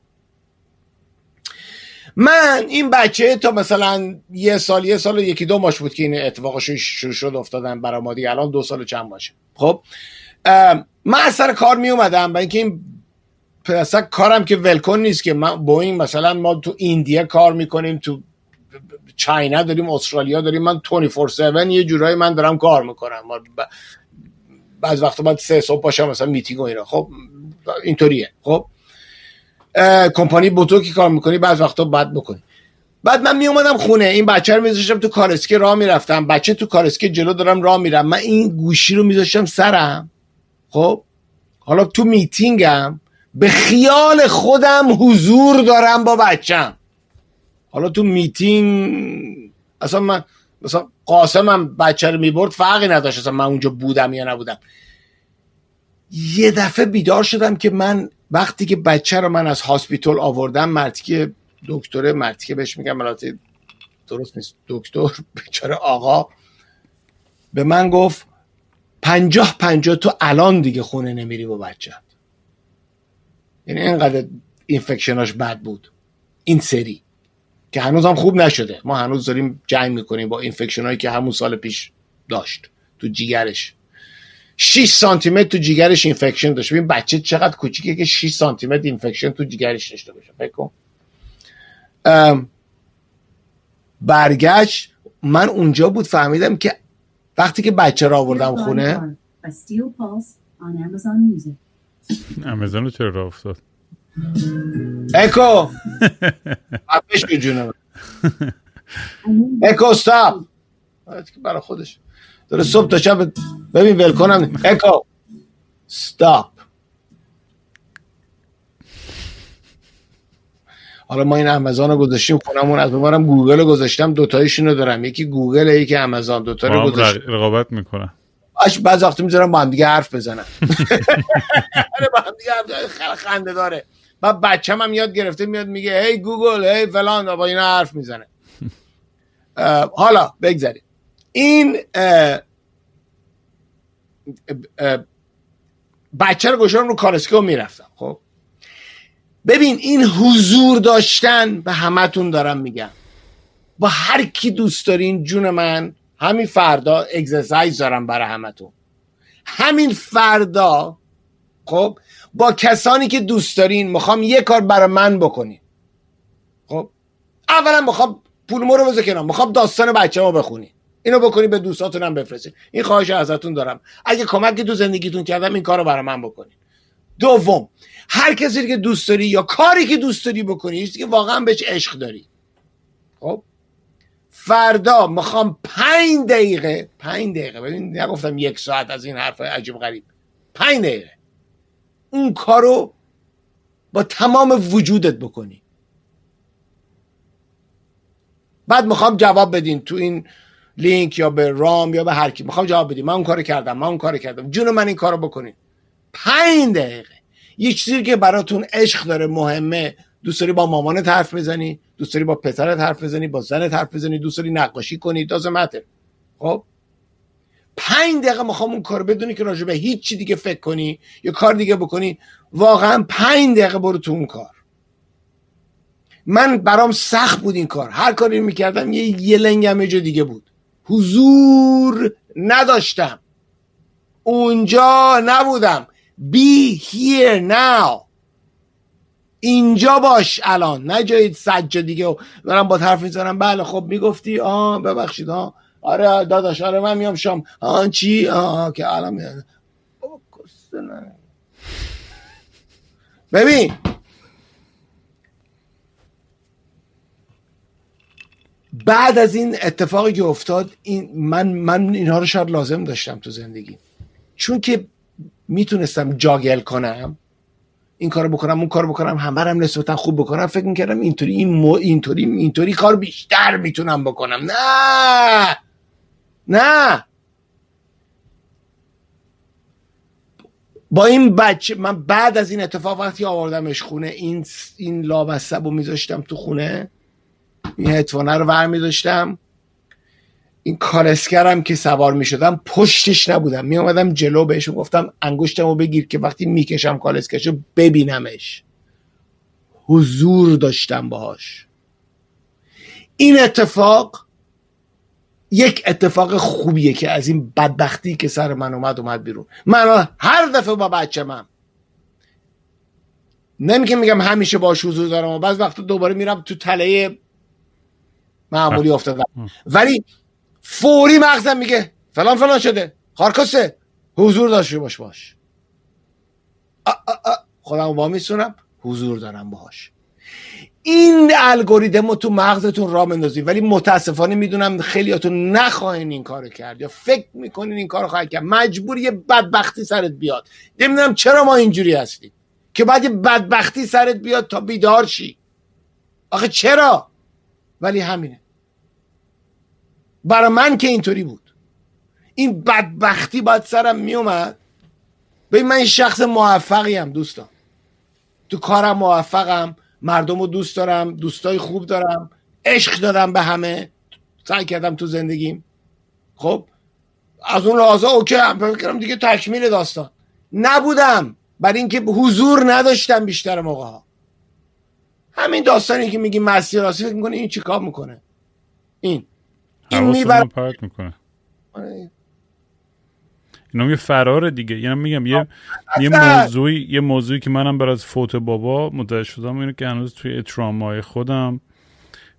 من این بچه تا مثلا یه سال یه سال یکی دو ماش بود که این اتفاقش شروع شد افتادن برای ما دیگه. الان دو سال چند باشه خب؟ من از سر کار می اومدم اینکه این اصلا کارم که ولکن نیست که من با این مثلا ما تو ایندیا کار می‌کنیم تو چاینا داریم استرالیا داریم. من 24/7 یه جورایی من دارم کار می‌کنم. بعض وقتا باید سه صبح باشم مثلا میتینگ و اینا. خب اینطوریه. خب کمپانی بزرگی کار می‌کنی؟ بعض وقتا باید بکنی بعد من می اومدم خونه. این بچه رو میذاشتم تو کارسکه راه می‌رفتم. بچه تو کارسکه جلو دارم راه میرم. من این گوشی رو میذاشتم سرم. خب حالا تو میتینگم به خیال خودم حضور دارم با بچم حالا تو میتینگ اصلا من مثلا قاسمم بچه رو می‌برد فرقی نداشت اصلا من اونجا بودم یا نبودم. یه دفعه بیدار شدم که من وقتی که بچه رو من از هاسپیتال آوردم مرتی که دکتره مرتی که بهش میگم البته درست نیست دکتر بیچاره آقا به من گفت پنجاه پنجاه تو الان دیگه خونه نمیری با بچه. یعنی اینقدر infection اش بد بود. این سری. که هنوز هم خوب نشده. ما هنوز داریم جنگ می‌کنیم با infection هایی که همون سال پیش داشت. تو جیگرش. 6 سانتی متر تو جیگرش infection داشت. ببین بچه چقدر کوچیکه که 6 سانتی متر infection تو جیگرش داشته باشه. فکر کن. برگشت. من اونجا بود فهمیدم که وقتی که بچه را آوردم خونه امازون رو چرا افتاد؟ اکو افش جونم. اکو استاپ برای خودش. داره صبح تا شب ببین ول کنم. اکو استاپ حالا ما این امازون رو گذاشتیم خونمون از ببارم گوگل رو گذاشتم. دوتایشون رو دارم. یکی گوگل یکی امازون دوتا رو گذاشتم. رقابت می‌کنن. اش بعض وقت می‌ذارم با هم دیگه حرف بزنن. آره، با هم دیگه خنده داره. بعد بچه هم یاد گرفته میاد میگه هی گوگل هی فلان با اینا حرف می‌زنه. حالا بگذاریم. این بچه رو گوشم رو کارسکو می‌رفتم خب؟ ببین این حضور داشتن به همتون دارم میگم. با هر کی دوست دارین جون من همین فردا اگزرسایز دارم برای همتون. همین فردا خب؟ با کسانی که دوست دارین می‌خوام یه کار برای من بکنین. خب؟ اولا می‌خوام پول رو بذار کنار. می‌خوام داستان بچه ما بخونی. اینو بکنی به دوستاتون هم بفرستین این خواهش ازتون دارم. اگه کمکی تو زندگیتون کردم این کارو برای من بکنین. دوم هر کسی که دوست داری یا کاری که دوست داری بکنی که واقعا بهش عشق داری. خب؟ فردا می‌خوام پنج دقیقه پنج دقیقه ببین نگفتم یک ساعت از این حرف عجیب غریب. پنج دقیقه. اون کارو با تمام وجودت بکنی. بعد می‌خوام جواب بدین تو این لینک یا به رام یا به هر کی. می‌خوام جواب بدین. من اون کارو کردم من اون کارو کردم. جون من این کارو بکنین. پنج دقیقه. یه چیزی که براتون عشق داره مهمه. دوست داری با مامانت حرف بزنی؟ دوست داری با پسرت حرف بزنی؟ با زنت حرف بزنی؟ دوست داری نقاشی کنی؟ دازمته خب؟ پنج دقیقه می‌خوام اون کار بدونی که راجع به هیچ چی دیگه فکر کنی یا کار دیگه بکنی واقعا پنج دقیقه برو تو اون کار. من برام سخت بود این کار. هر کاری می‌کردم یه یه لنگم یه جا دیگه بود. حضور نداشتم. اونجا نبودم. Be here now. اینجا باش الان. نه جای سجا دیگه و برم با حرف می‌زنم. بله خب می‌گفتی آه ببخشید ها آره داداش آره من میام شام. آن چی؟ آه که الان ببین. بعد از این اتفاقی که افتاد این من من اینها رو شاید لازم داشتم تو زندگی. چون که می‌تونستم جاگل کنم این کارو بکنم اون کارو بکنم همه هم نسبتا خوب بکنم فکر می‌کردم اینطوری این اینطوری اینطوری کار بیشتر می‌تونم بکنم. نه! نه. با این بچه من بعد از این اتفاق وقتی آوردمش خونه این این لابسته رو میذاشتم تو خونه. این هدفونه رو ور میداشتم این کالسکرم که سوار می شدم پشتش نبودم. می اومدم جلو بهش گفتم انگشتم رو بگیر که وقتی می‌کشم کالسکرشو ببینمش. حضور داشتم باهاش. این اتفاق یک اتفاق خوبیه که از این بدبختی که سر من اومد اومد بیرون. من هر دفعه با بچه من. نمیگم میگم همیشه باش حضور دارم و بعض وقت دوباره میرم تو تله معمولی افتادم. ولی فوری مغزم میگه فلان فلان شده. خارکسته حضور داشته باش باش. خودم با میسونم حضور دارم باش این الگوریتم رو تو مغزتون را مندازی ولی متاسفانه می‌دونم خیلیاتون نخواهین این کارو کرد یا فکر می‌کنین این کارو خواهید کرد. مجبور یه بدبختی سرت بیاد. نمی‌دونم چرا ما اینجوری هستیم. که بعد یه بدبختی سرت بیاد تا بیدار شی. آخه چرا؟ ولی همینه. برای من که اینطوری بود. این بدبختی باید سرم میومد. به من شخص موفقی هم دوستان. تو کارم موفقم. مردم رو دوست دارم دوستای خوب دارم عشق دارم به همه. سعی کردم تو زندگیم. خب از اون لحاظا اوکی هم. کردم دیگه تکمیل داستان. نبودم. برای اینکه حضور نداشتم بیشتر موقع ها همین داستانی که میگی مسیر راسی فکر می‌کنه این چیکار می‌کنه؟ این. این می‌بره می‌کنه. اینا یه فرار دیگه. یعنی میگم یه یه موضوعی یه موضوعی که منم بر از فوت بابا متوجه شدم اینه که هنوز توی ترامای خودم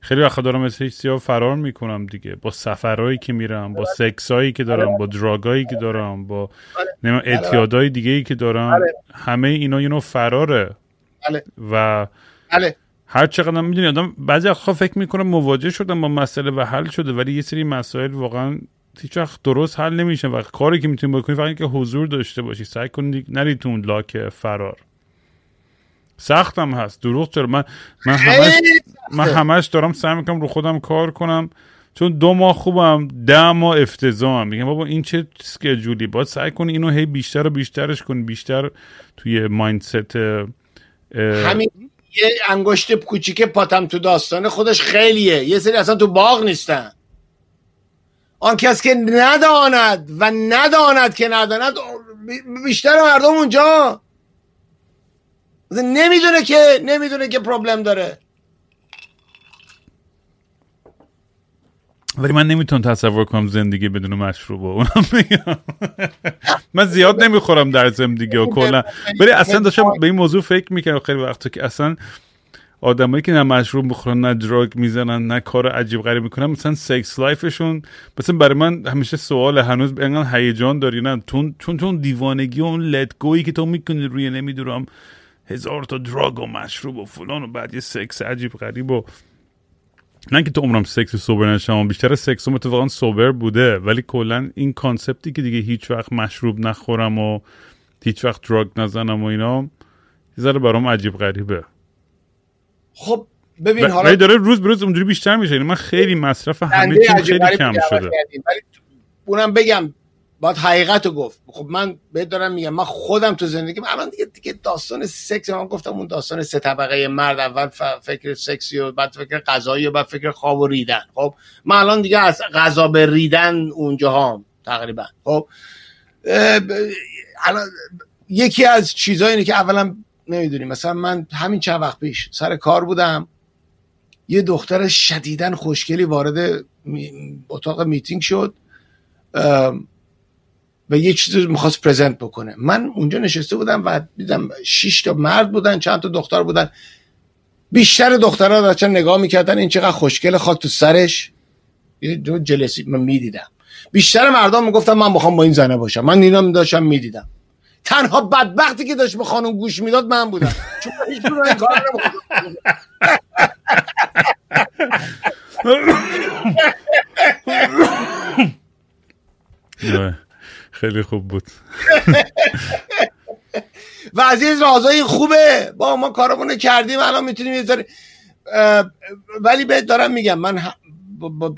خیلی وقت دارم مثل سیاه فرار می‌کنم دیگه. با سفرهایی که میرم با سکسایی که دارم با دراگایی که دارم با بله. اعتیادهای دیگه ای که دارم. بله. همه اینا یه نوع فراره. بله. و هر چقدر می‌دونی آدم بعضی فکر می‌کنم مواجه شدم با مسئله و حل شده ولی یه سری مسائل واقعا هیچ وقت درست حل نمیشه. و کاری که می‌تونی بکنی فقط که حضور داشته باشی. سعی کنی نری تو اون لاک فرار. سختم هست. دروغ چرا؟ من من همش من همش دارم سعی می‌کنم رو خودم کار کنم. چون دو ماه خوبم. ده ماه افتضاحم. میگم بابا این چه سکجولی باید سعی کنی اینو هی بیشتر و بیشترش کنی. بیشتر توی مایندست همین یه انگشت کوچیک پاتم تو داستان خودش خیلیه. یه سری اصلا تو باغ نیستن. آن کس که نداند و نداند که نداند بیشتر مردم اونجا. نمی‌دونه که نمی‌دونه که پروبلم داره. ولی من نمی‌تونم تصور کنم زندگی بدون مشروب اونم میگم. من زیاد نمی‌خورم در زندگی و کلا. ولی اصلا داشتم به این موضوع فکر می‌کردم خیلی وقتا که اصلا آدمایی که نه مشروب می‌خورن نه drug می‌زنن نه کار عجیب غریب می‌کنن مثلا sex life شون مثلا برای من همیشه سوال هنوز انقدر هیجان داری نه؟ چون چون چون دیوانگی و اون let go یی که تو می‌کنی روی نمی‌دونم هزار تا drug و مشروب و فلان و بعد یه سکس عجیب غریب و نه که تو عمرم سکس sober نشم بیشتر سکس هم اتفاقا sober بوده. ولی کلا این concept ی که دیگه هیچ وقت مشروب نخورم و هیچ وقت دراگ نزنم و اینا یه ذره برام عجیب غریبه. خب ببین حالا داره روز به روز اونجوری بیشتر میشه. یعنی من خیلی مصرف همه چیز خیلی کم شده. اونم بگم باید حقیقت رو گفت. خب من بهت دارم میگم من خودم تو زندگی الان دیگه دیگه داستان سکس من گفتم اون داستان سه طبقه مرد اول فکر سکسی و بعد فکر غذایی و بعد فکر خواب و ریدن. خب من الان دیگه از غذا به ریدن اونجا هم تقریبا. خب الان یکی از چیزایی که اولا نمی‌دونیم مثلا من همین چند وقت پیش سر کار بودم. یه دختر شدیدن خوشگلی وارد اتاق میتینگ شد و یه چیزی می‌خواست پرزنت بکنه. من اونجا نشسته بودم و دیدم شش تا مرد بودن چند تا دختر بودن. بیشتر دخترها داشتن نگاه می‌کردن این چقدر خوشگل خاک تو سرش. دو جلسی من می‌دیدم. بیشتر مردم می‌گفتن من می‌خوام با این زنه باشم. من اینا داشتم می‌دیدم. تنها بدبختی که داشت به خانم گوش می‌داد من بودم. چون هیچ کار خیلی خوب بود. و از این رازای خوبه. با ما کارمون کردیم الان می‌تونیم یه ولی بهت دارم میگم من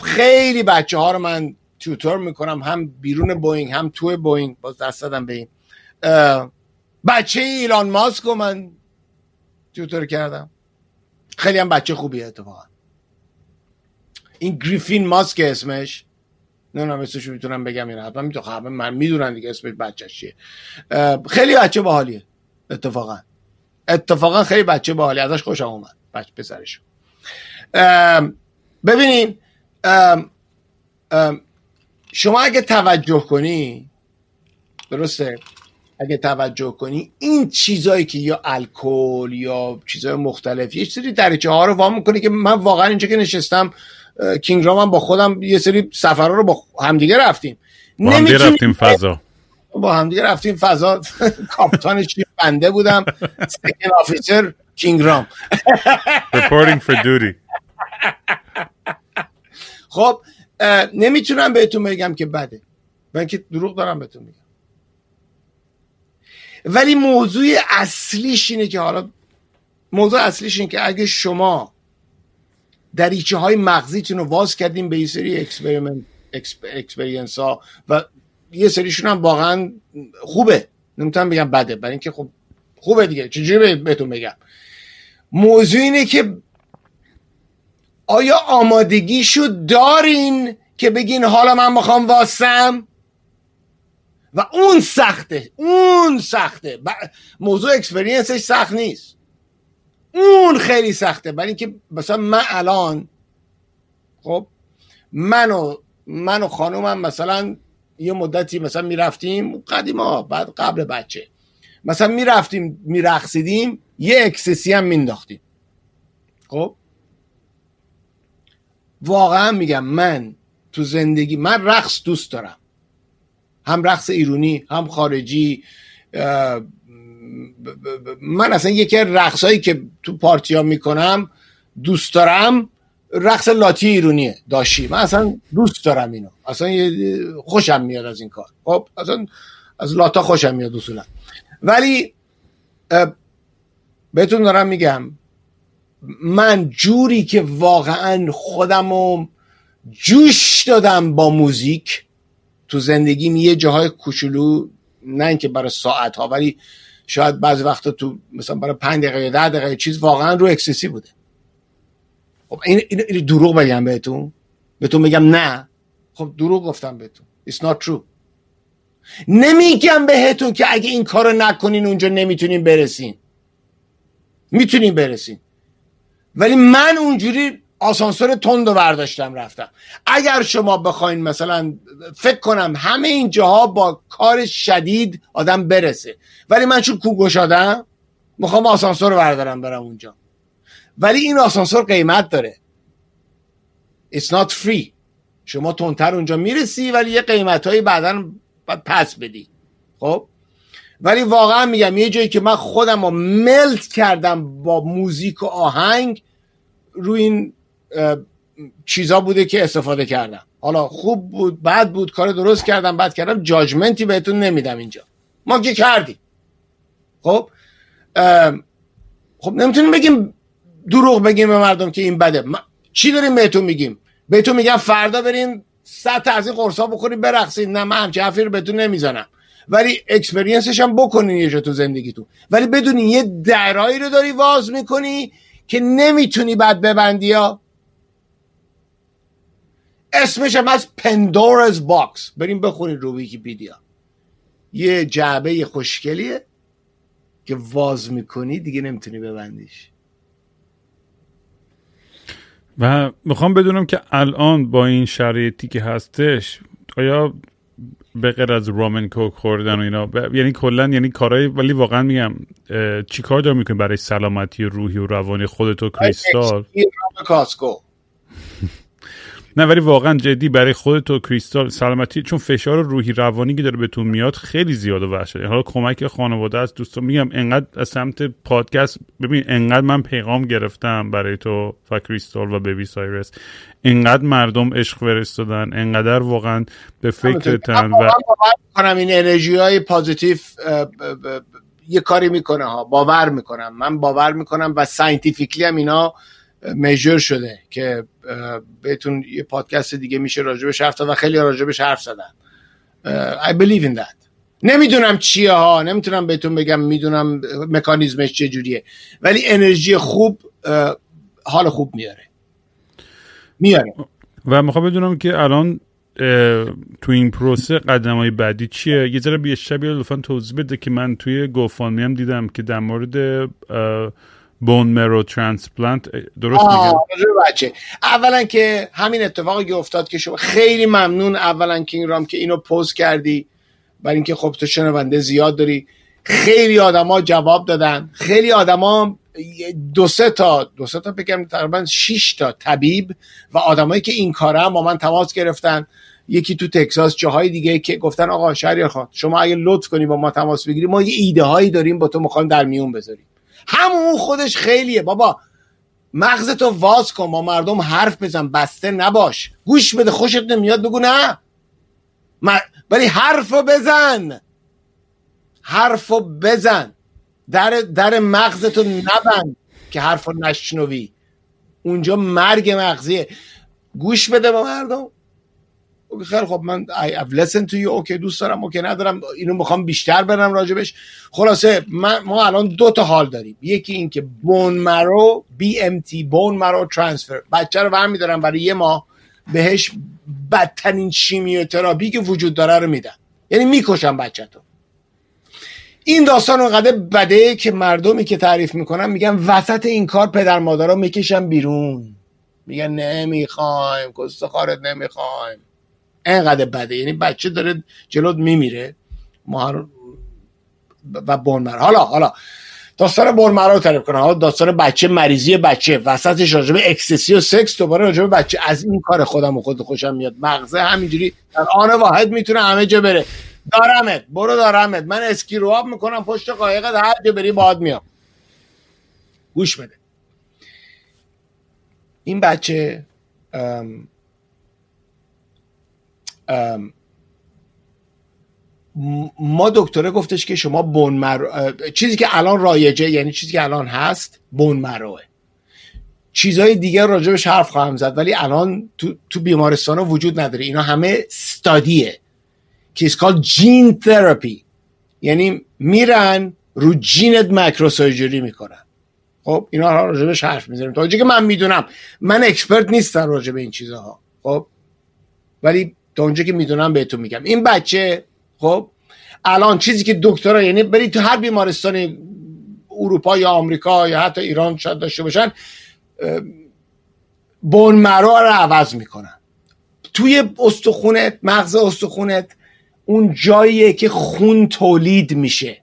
خیلی بچه ها رو من tutor می‌کنم هم بیرون بوینگ هم توی بوینگ باز دست دادم به این. بچه ایلان ماسک رو من tutor کردم؟ خیلی هم بچه خوبیه اتفاقا. این گریفین ماسک اسمش نمی‌دونم اسمش می‌تونم بگم این حتما می‌تونم من می‌دونم دیگه اسمش بچه چیه. خیلی بچه باحالیه اتفاقا. اتفاقا خیلی بچه باحالی ازش خوشم اومد بچه پسرش. ببینین شما اگه توجه کنی درسته؟ اگه توجه کنی این چیزایی که یا الکل یا چیزای مختلف یه سری دریچه ها رو وام می‌کنه که من واقعا اینجا که نشستم کینگ رام هم با خودم یه سری سفرها رو با همدیگه رفتیم. با همدیگه رفتیم فضا. با همدیگه رفتیم فضا. کاپیتانش بنده بودم. second officer King Raam. Reporting for duty. خب نمی‌تونم بهتون بگم که بده. من که دروغ دارم بهتون میگم. ولی موضوع اصلیش اینه که حالا موضوع اصلیش اینه که اگه شما دریچه های مغزیتون رو واز کردیم به یه سری experiment experience ها و یه سریشون هم واقعا خوبه. نمی‌تونم بگم بده برای اینکه خب خوبه دیگه. چجوری بهتون بگم؟ موضوع اینه که آیا آمادگیشو دارین که بگین حالا من می‌خوام واسم؟ و اون سخته اون سخته. موضوع experience ش سخت نیست. اون خیلی سخته. برای اینکه مثلا من الان خب من و من و خانومم مثلا یه مدتی مثلا می‌رفتیم قدیما بعد قبل بچه. مثلا می‌رفتیم میرقصیدیم یه اکسسی هم مینداختیم خب؟ واقعا میگم من تو زندگی من رقص دوست دارم. هم رقص ایرونی هم خارجی من اصلا یکی رقصایی که تو پارتی ها می‌کنم دوست دارم رقص لاتی ایرونیه داشی. من اصلا دوست دارم اینو. اصلا خوشم میاد از این کار. خب اصلا از لاتا خوشم میاد اصولا. ولی بهتون دارم میگم من جوری که واقعا خودمو جوش دادم با موزیک تو زندگیم یه جاهای کوچولو نه اینکه برای ساعت ها ولی شاید بعضی وقتا تو مثلا برای پنج دقیقه یا ده دقیقه چیز واقعا رو اکسسی بوده. خب این, این, دروغ بگم بهتون. بهتون میگم نه. خب دروغ گفتم بهتون. It's not true. نمیگم بهتون که اگه این کارو نکنین اونجا نمی‌تونین برسین. می‌تونین برسین. ولی من اونجوری آسانسور تند و برداشتم رفتم. اگر شما بخواین مثلا فکر کنم همه این جاها با کار شدید آدم برسه. ولی من چون کوگشادم می‌خوام آسانسور رو بردارم برم اونجا. ولی این آسانسور قیمت داره. It's not free. شما تندتر اونجا می‌رسی ولی یه قیمت هایی بعدا پس بدی. خب؟ ولی واقعا میگم یه جایی که من خودم رو ملت کردم با موزیک و آهنگ روی این چیزا بوده که استفاده کردم. حالا خوب بود بد بود کار درست کردم بد کردم judgment ی بهتون نمیدم اینجا. ما که کردیم. خب؟ خب نمی‌تونیم بگیم دروغ بگیم به مردم که این بده. چی داریم بهتون میگیم؟ بهتون میگم فردا بریم صد تا از این قرصا بخوریم برقصید. نه من همچه حرفی رو بهتون نمی‌زنم. ولی experience ش هم بکنین یه جا تو زندگیتون. ولی بدونی یه دری رو داری واز می‌کنی که نمی‌تونی بعد ببندی یا؟ اسمش هم is Pandora's box. بریم بخونید رو ویکیپیدیا. یه جعبه خوشگلیه که واز می‌کنی دیگه نمی‌تونی ببندیش. و می‌خوام بدونم که الان با این شرایطی که هستش آیا به غیر از ramen cook خوردن و اینا یعنی کلا یعنی کارهای ولی واقعا میگم چی کار دار می‌کنی برای سلامتی روحی و روانی خودت و کریستال؟ کاسکو. نه ولی واقعا جدی برای خودت و کریستال سلامتی چون فشار روحی روانی که داره بهتون میاد خیلی زیاد و وحشه حالا کمک خانواده از دوستان میگم انقدر از سمت پادکست ببین انقدر من پیغام گرفتم برای تو و کریستال و بیبی سایرس. انقدر مردم عشق فرستادن انقدر واقعا به فکرتن و کنم این انرژی های positive یه کاری می‌کنه ها باور می‌کنم. من باور می‌کنم و scientifically هم اینا measure شده که بهتون یه پادکست دیگه میشه راجبش حرف و خیلی راجبش حرف زدن. I believe in that. نمی‌دونم چیه ها نمی‌تونم بهتون بگم می‌دونم مکانیزمش چجوریه ولی انرژی خوب حال خوب میاره. میاره. و می‌خوام بدونم که الان تو این پروسه قدم های بعدی چیه؟ یه ذره بیشتر بیا لطفا توضیح بده که من توی گوفانمی هم دیدم که در مورد بون مرو ترانسپلانت درست میگم؟ بچه. اولا که همین اتفاقی که افتاد که شما خیلی ممنون اولا کینگ رام که اینو پوست کردی برای اینکه خب تو شنونده زیاد داری. خیلی آدما جواب دادن. خیلی آدما دو سه تا دو سه تا بگم تقریبا 6 تا طبیب و آدمایی که این کاره هم با من تماس گرفتن. یکی تو تکساس جاهای دیگه که گفتن آقا شهریار خان شما اگه لطف کنی با ما تماس بگیری ما یه ایده هایی داریم با تو می‌خوایم در میون بذاریم. همون خودش خیلیه. بابا مغزتو واز کن با مردم حرف بزن بسته نباش. گوش بده خوشت نمیاد بگو نه. ولی حرفو بزن. حرفو بزن. در در مغزتو نبند که حرفو نشنوی. اونجا مرگ مغزیه. گوش بده با مردم. خیلی خب man I have listened to you. okay دوست دارم okay ندارم اینو می‌خوام بیشتر برم راجبش. خلاصه من ما الان دو تا حال داریم. یکی این که bone marrow BMT bone marrow transfer بچه رو برمیدارم برای یه ماه بهش بدترین شیمیوتراپی که وجود داره رو میدن یعنی می‌کشم بچه تو این داستان اونقدر بده که مردمی که تعریف می‌کنن میگن وسط این کار پدر مادرها می‌کشن بیرون. میگن نمی‌خوایم کس خوارت نمی‌خوایم. انقدر بده. یعنی بچه داره جلوت میمیره. ما و bone marrow حالا حالا. داستان bone marrow رو تعریف کنم. حالا داستان بچه مریضی بچه. وسطش راجبه ecstasy و سکس. دوباره راجبه بچه. از این کار خودم و خود خوشم میاد. مغزه همینجوری. در آن واحد می‌تونه همه جا بره. دارمت. برو دارمت. من اسکی رو آب می‌کنم. پشت قایقت هر جا بری باد میام گوش بده. این بچه ما دکتره گفتش که شما بون مرو چیزی که الان رایجه یعنی چیزی که الان هست بون مروه چیزهای دیگه راجبش حرف خواهم زد ولی الان تو, تو بیمارستان ها وجود نداره. اینا همه ستادیه که is called gene therapy یعنی میرن رو gene ت microsurgery می‌کنن. خب اینا راجبش حرف می‌زنیم. تا که من می‌دونم. من expert نیستم راجب این چیزها. خب ولی تا اونجا که می‌دونم بهتون میگم. این بچه خب الان چیزی که دکترا یعنی برید تو هر بیمارستان اروپا یا آمریکا یا حتی ایران شاید داشته باشن bone marrow رو عوض می‌کنن. توی استخونت مغز استخونت اون جاییه که خون تولید میشه.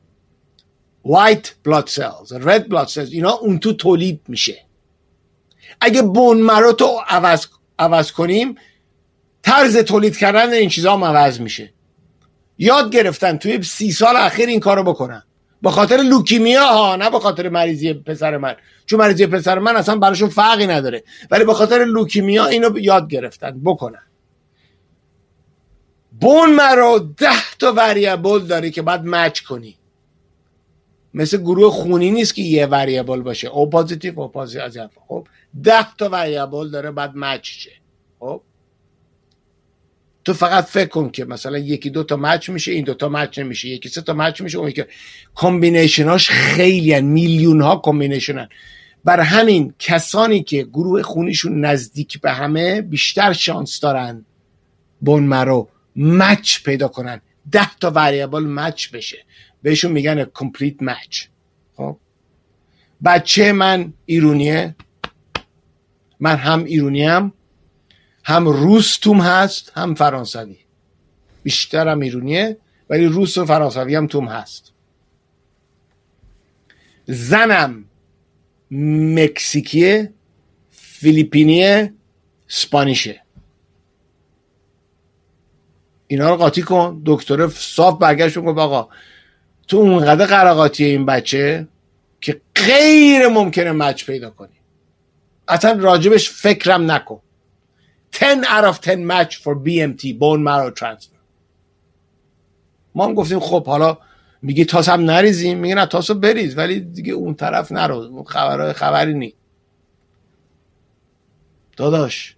White blood cells red blood cells اینا اون تو تولید میشه. اگه بون مرو تو عوض, عوض کنیم طرز تولید کردن این چیزها هم میشه. یاد گرفتن توی سی سال اخیر این کارو بکنن. با خاطر لوکیمیا ها نه با خاطر مریضی پسر من. چون مریضی پسر من اصلا براشون فرقی نداره. ولی با خاطر leukemia اینو یاد گرفتن بکنن. bone marrow ده تا variable داره که باید match کنی. مثل گروه خونی نیست که یه variable باشه. O positive O positive خب ده تا variable داره بعد match شه خب؟ تو فقط فکر کن که مثلا یکی دو تا match میشه این دو تا match نمیشه یکی سه تا مچ میشه اون یکی combination اش خیلی هن. میلیون ها combination بر همین کسانی که گروه خونیشون نزدیک به همه بیشتر شانس دارن بون مرو مچ پیدا کنن. ده تا وریبل مچ بشه. بهشون میگن کمپلیت مچ. خب؟ بچه من ایرونیه. من هم ایرونیم. هم روس توم هست هم فرانسوی. بیشتر هم ایرونیه ولی روس و فرانسوی هم توم هست. زنم مکسیکیه فیلیپینیه سپانیشه اینا رو قاطی کن. دکتر صاف برگشت گفت آقا تو اونقدر قراقاتی این بچه که غیر ممکنه مچ پیدا کنی. اصلا راجبش فکرم نکن. 10 out of 10 match for BMT bone marrow transfer. ما هم گفتیم خب حالا میگی تاس هم نریزیم میگه نه تاسو بریز ولی دیگه اون طرف نرو خبرهای خبری نی. داداش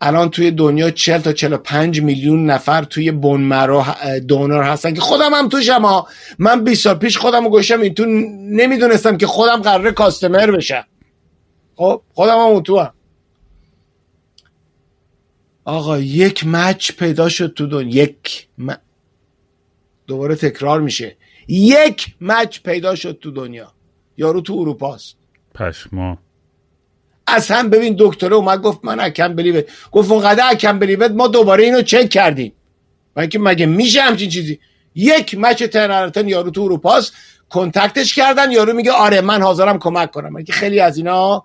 الان توی دنیا 40 تا 45 میلیون نفر توی بون مرو دونر هستن که خودم هم توشم ها من 20 سال پیش خودم رو گوشم این تو نمی‌دونستم که خودم قراره کاستمر بشم. خب خودم هم اون تو هم. آقا یک مچ پیدا شد تو دنیا. یک م... دوباره تکرار میشه. یک مچ پیدا شد تو دنیا. یارو تو اروپاست پشما. اصلا ببین دکتره اومد گفت من اکم بلیوت گفت اونقدر اکم بلیوت ما دوباره اینو چک کردیم. و اینکه مگه میشه همچین چیزی؟ یک مچ تنرتن یارو تو اروپاست کنتکتش کردن یارو میگه آره من حاضرم کمک کنم. من که خیلی از اینا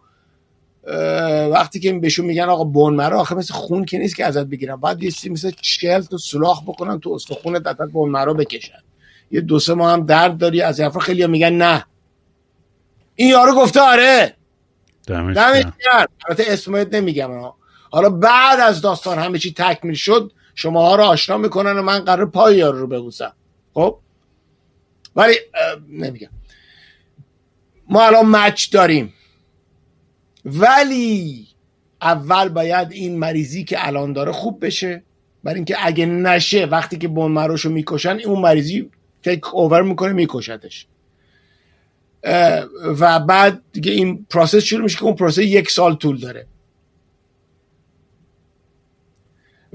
وقتی که بهشون میگن آقا بون مرا آخه مثل خون که نیست که ازت بگیرم. بعد یه چیزی مثل چل تو سوراخ بکنن تو استخون دتت بون مرا بکشن. یه دو سه ماه هم درد داری از این خیلی میگن نه. این یارو گفته آره. دمش گرم. البته اسمت نمیگم ها. حالا بعد از داستان همه چی تکمیل شد شما ها رو آشنا می‌کنن و من قرار پای یارو رو ببوسم. خب؟ ولی نمیگم. ما الان match داریم. ولی اول باید این مریضی که الان داره خوب بشه. برای اینکه اگه نشه وقتی که bone marrow شو می‌کشن اون مریضی take over می‌کنه میکشتش و بعد دیگه این process شروع میشه که اون process یک سال طول داره.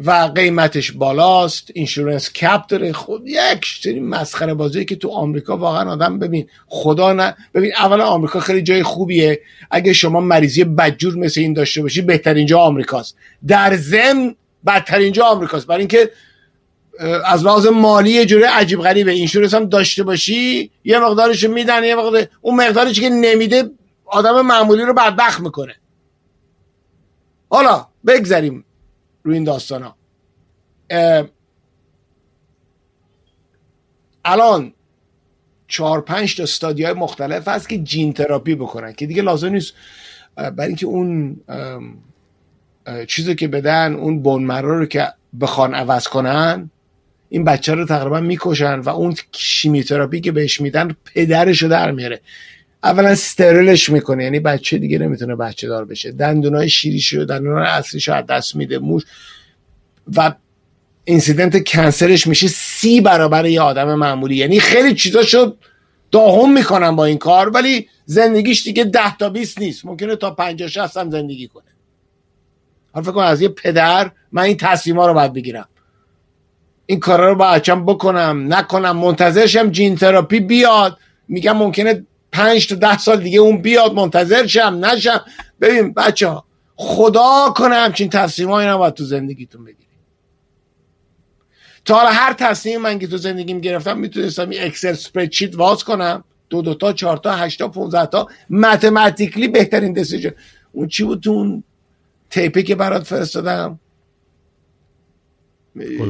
و قیمتش بالاست insurance cap داره. خود یک سری مسخره بازی که تو آمریکا واقعا آدم ببین خدا نه ببین اولا آمریکا خیلی جای خوبیه. اگه شما مریضی بدجور مثل این داشته باشی بهترین جا آمریکاست. در ضمن بدترین جا آمریکاست. برای اینکه از لحاظ مالی یه جوری عجیب غریبه. اینشورنس هم داشته باشی یه مقدارش میدن یه مقدار اون مقدارش که نمیده آدم معمولی رو بدبخت می‌کنه. حالا بگذریم. روی این داستان ها الان چهار پنج تا استادی های مختلف هست که جین تراپی بکنن که دیگه لازم نیست برای اینکه اون چیزی که بدن اون بون مرو رو که بخوان عوض کنن این بچه رو تقریبا می‌کشن و اون شیمیوتراپی که بهش میدن پدرش رو در میاره. اولا سترلش می‌کنه. یعنی بچه دیگه نمی‌تونه بچه دار بشه. دندونای شیریش رو دندونای اصلیش از دست میده موش. و اینسیدنت کنسرش میشه سی برابر یه آدم معمولی. یعنی خیلی چیزا شد داهم می‌کنن با این کار ولی زندگیش دیگه ده تا 20 نیست. ممکنه تا 50 60 هم زندگی کنه. حالا فکر کن از یه پدر من این تصمیما رو باید بگیرم. این کارا رو با بکنم نکنم. منتظرشم جین تراپی بیاد. میگم ممکنه پنج تا ده سال دیگه اون بیاد منتظر شم نشم. ببین بچه ها خدا کنه همچین تصمیمایی نباید تو زندگیتون بگیرید. تا حالا هر تصمیم من که تو زندگیم گرفتم می‌تونستم این اکسل سپریدشیت واز کنم. دو دو تا چهار تا هشت تا 15 تا. متمتیکلی بهترین دسیژن اون چی بود تو اون تیپی که برات فرستادم؟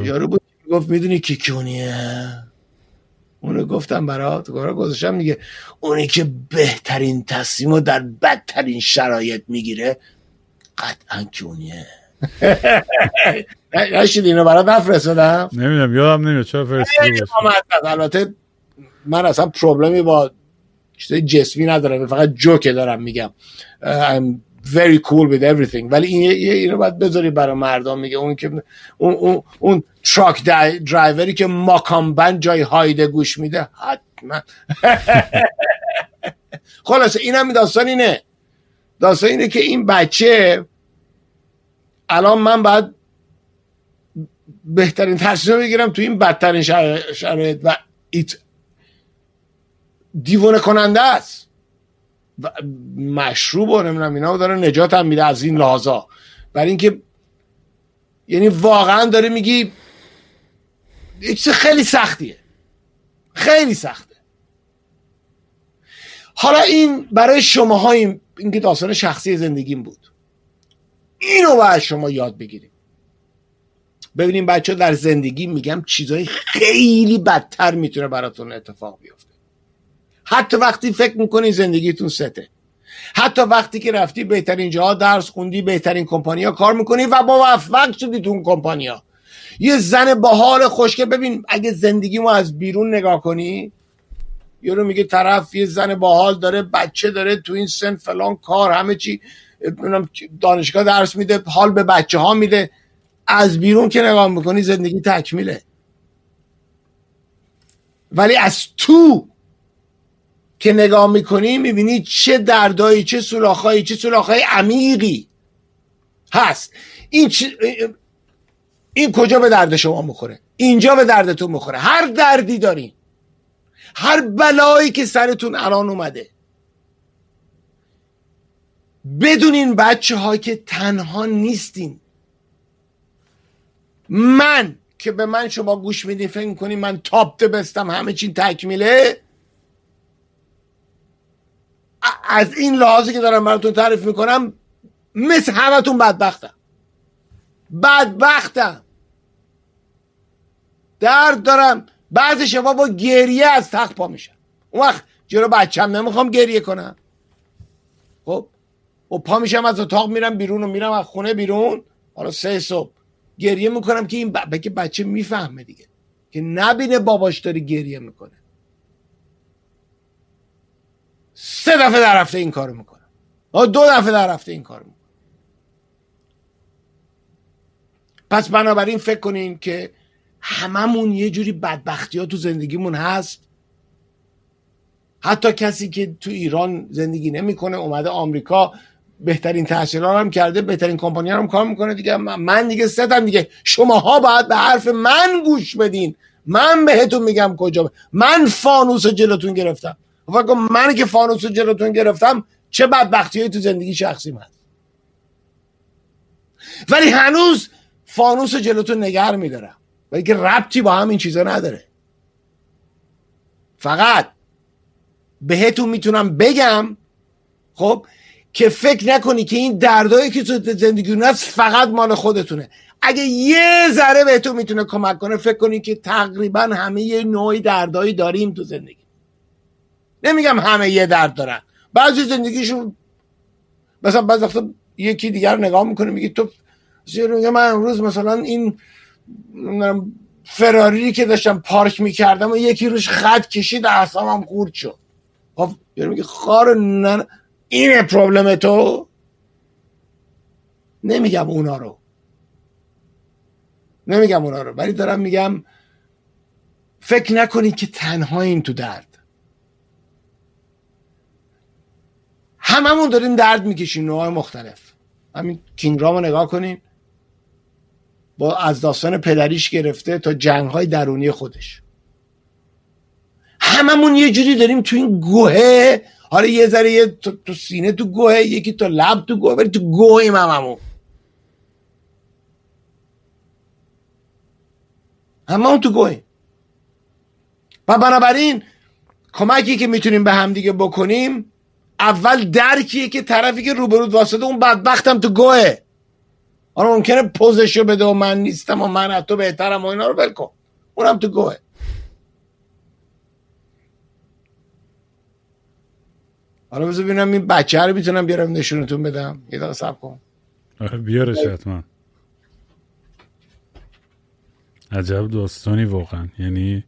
یارو بود گفت می‌دونی کی کیونیه اونو گفتم برات گفت گذاشتم دیگه اونی که بهترین تصمیم رو در بدترین شرایط می‌گیره قطعا کیونیه. نشید اینو برات نفرستادم. نمی‌دونم یادم نمیاد چرا آمد. البته من اصلا problem ی با چیزای جسمی ندارم فقط جوکه دارم میگم. Very cool with everything. ولی این اینو باید بذاری برای مردم. میگه اون که اون اون, اون truck driver ی که ماکان بند جای هایده گوش میده حتما. خلاصه اینم داستان اینه. داستان اینه که این بچه الان من باید بهترین تصمیم بگیرم تو این بدترین شرا- شرایط و ایت دیوونه کننده است. مشروب و نمی‌دونم اینا داره نجات هم میده از این لحاظا. برای اینکه یعنی واقعا داره میگی خیلی سختیه. خیلی سخته. حالا این برای شما این اینکه داستان شخصی زندگیم بود. اینو باید شما یاد بگیریم ببینیم بچه در زندگی میگم چیزای خیلی بدتر می‌تونه براتون اتفاق بیفته. حتی وقتی فکر می‌کنی زندگیتون سته. حتی وقتی که رفتی بهترین جاها درس خوندی بهترین کمپانیا کار می‌کنی و موفق شدی تو اون کمپانیا یه زن با حال خوشگه ببین اگه زندگی ما از بیرون نگاه کنی یارو میگه طرف یه زن باحال داره بچه داره تو این سن فلان کار همه چی دانشگاه درس میده حال به بچه ها میده. از بیرون که نگاه می‌کنی زندگی تکمیله. ولی از تو که نگاه می‌کنی می‌بینی چه دردایی چه سولاخایی چه سولاخهای عمیقی هست. این این کجا به درد شما می‌خوره؟ اینجا به دردتون می‌خوره. هر دردی دارین هر بلایی که سرتون الان اومده. بدونین بچه ها که تنها نیستین. من که به من شما گوش میدین فکر می‌کنین من تاپ بستم همه چین تکمیله؟ از این لحاظی که دارم براتون تعریف می‌کنم مثل همتون بدبختم. بدبختم. درد دارم. بعضی شما با گریه از تخت پا میشن اون وقت جلو بچم نمی‌خوام گریه کنم. خب؟ و پا میشم از اتاق میرم بیرون و میرم از خونه بیرون. حالا سه صبح گریه می‌کنم که این ب... بچه می‌فهمه دیگه. که نبینه باباش داره گریه می‌کنه. سه دفعه در هفته این کارو می‌کنم. دو دفعه در هفته این کارو می‌کنم. پس بنابراین فکر کنین که هممون یه جوری بدبختی ها تو زندگیمون هست. حتی کسی که تو ایران زندگی نمی‌کنه اومده آمریکا بهترین تحصیلات هم کرده بهترین کمپانی هم کار می‌کنه دیگه. من دیگه ستم دیگه. شماها باید به حرف من گوش بدین. من بهتون میگم کجا من فانوس جلوتون گرفتم. فکر من که فانوس جلوتون گرفتم چه بدبختی تو زندگی شخصی من. ولی هنوز فانوس جلوتون نگر میدارم. ولی که ربطی با هم این چیزا نداره. فقط بهتون می‌تونم بگم خب که فکر نکنی که این دردایی که تو زندگی هست فقط مال خودتونه. اگه یه ذره بهتون می‌تونه کمک کنه فکر کنی که تقریبا همه یه نوعی دردایی داریم تو زندگی. نمیگم همه یه درد دارن. بعضی زندگیشون مثلا بعض وقتا یکی دیگر نگاه می‌کنه میگه تو میگه من امروز مثلا این فراری که داشتم پارک می‌کردم و یکی روش خط کشید اعصابم خورد شد. خب میگه خار نن... اینه پروبلم تو. نمیگم اونا رو. نمیگم اونا رو ولی دارم میگم فکر نکنید که تنها این تو درد. هممون داریم درد می‌کشیم نوع مختلف. همین کینگ رو نگاه کنیم با از داستان پدریش گرفته تا جنگ های درونی خودش. هممون یه جوری داریم تو این گوهه حالا یه ذره یه تو, سینه تو گوهه یکی تو لب تو گوهه ولی تو گوهیم هممون. هممون تو گوهیم. و بنابراین کمکی که می‌تونیم به همدیگه بکنیم اول درکیه که طرفی که روبرود واسطه اون بدبختم تو گوهه حالا ممکنه پوزشو بده و من نیستم و من از تو بهترم و اینا رو ول کن. اونم تو گوهه حالا بذار ببینم این بچه رو می‌تونم بیارم نشونتون بدم. یه دقیقه سب کن. آره، بیارش حتما عجب داستانی واقعا. یعنی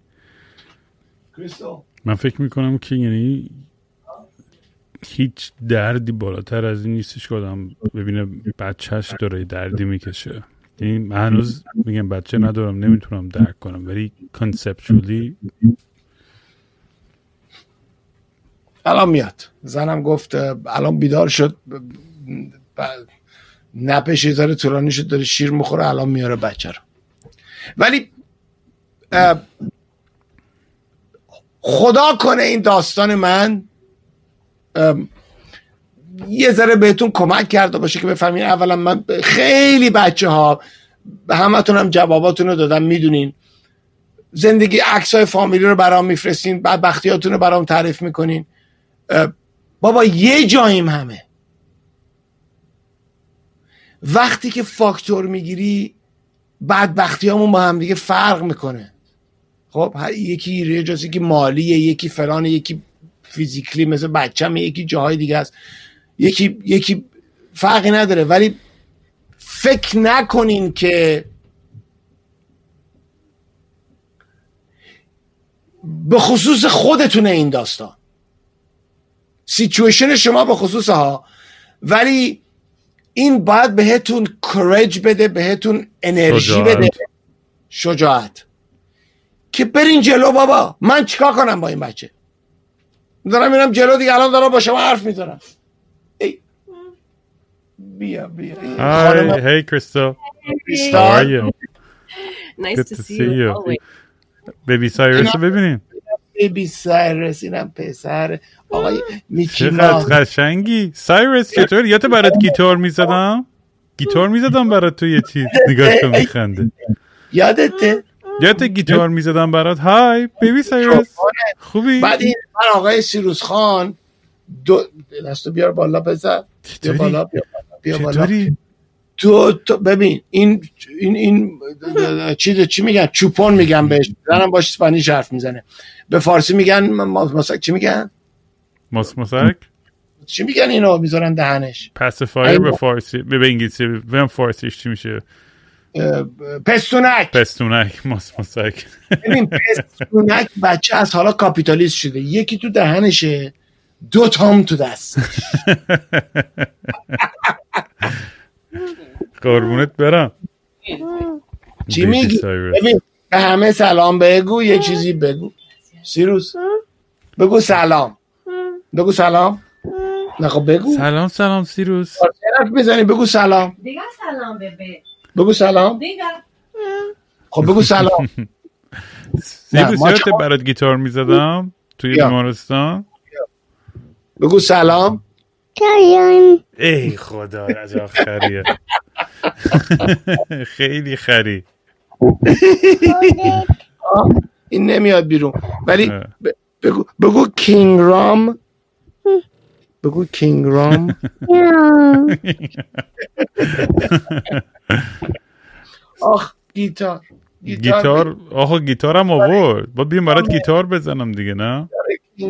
من فکر می‌کنم که یعنی هیچ دردی بالاتر از این نیستش که آدم ببینه بچهش داره دردی می‌کشه. یعنی هنوز میگم بچه ندارم نمی‌تونم درک کنم. ولی کانسپچولی الان میاد. زنم گفت الان بیدار شد نپش یه شد داره شیر مخوره الان میاره بچه رو. ولی خدا کنه این داستان من. یه ذره بهتون کمک کرده باشه که بفهمین. اولا من خیلی بچه ها به همتون هم جواباتون رو دادم می‌دونین. زندگی عکس های فامیلی رو برام میفرستین بعد بختیاتون رو برام تعریف می‌کنین. بابا یه جاییم همه. وقتی که فاکتور می‌گیری بدبختی همون با هم دیگه فرق می‌کنه. خب یکی ریجاز یکی مالیه یکی فلان یکی فیزیکلی مثل بچم یکی جاهای دیگه است. یکی یکی فرقی نداره. ولی فکر نکنین که به خصوص خودتونه این داستان. سیچویشن شما به خصوص ها. ولی این باید بهتون کرج بده بهتون انرژی شجاعت. بده. شجاعت. که برین جلو بابا. من چیکار کنم با این بچه؟ دارم میرم جلو دیگه الان دارم با شما حرف می‌زنم ای. بیا بیا Hi, hey Crystal. How are کریستال you? Nice Good to, to see, see you. you. always. بیبی سایرس رو ببینیم بیبی سایرس اینم پسر آقای میکی چقدر قشنگی سایرس چطور یادت برات گیتار می‌زدم گیتار می‌زدم برات تو یه چیز نگاه کن میخنده یادته یادت گیتار می‌زدم برات. های بیبی سایرس خوبی؟ بعد این من آقای سیروس خان دو دستو بیار بالا بزن بیا چطوری بالا بیا بالا بیا بالا. تو, تو ببین این این این چی چی میگن؟ چوپون میگن بهش. زنم باش اسپانیش حرف می‌زنه. به فارسی میگن مثلا چی میگن؟ ماس مسک چی میگن اینو؟ می‌ذارن دهنش. پاسیفایر به فارسی به انگلیسی به فارسیش چی میشه؟ پستونک. پستونک ماس مسک ببین پستونک بچه از حالا کاپیتالیست شده. یکی تو دهنشه دو تام تو دست. قربونت برم. چی میگی. ببین به همه سلام بگو یه چیزی بگو. سیروس بگو سلام. بگو سلام. نه خب بگو. سلام سلام سیروس. حرف می‌زنی؟ بگو سلام. Diga salam, bebê. بگو سلام. خب بگو سلام. سیروس ما یادت برات گیتار می‌زدم توی. بیمارستان. بگو سلام. ای خدا عجب خریه. خیلی خری. این نمیاد بیرون. ولی بگو بگو کینگ رام. بگو کینگ رام. آخ گیتار. گیتار آقا گیتارم آورد. با بیام برات گیتار بزنم دیگه نه؟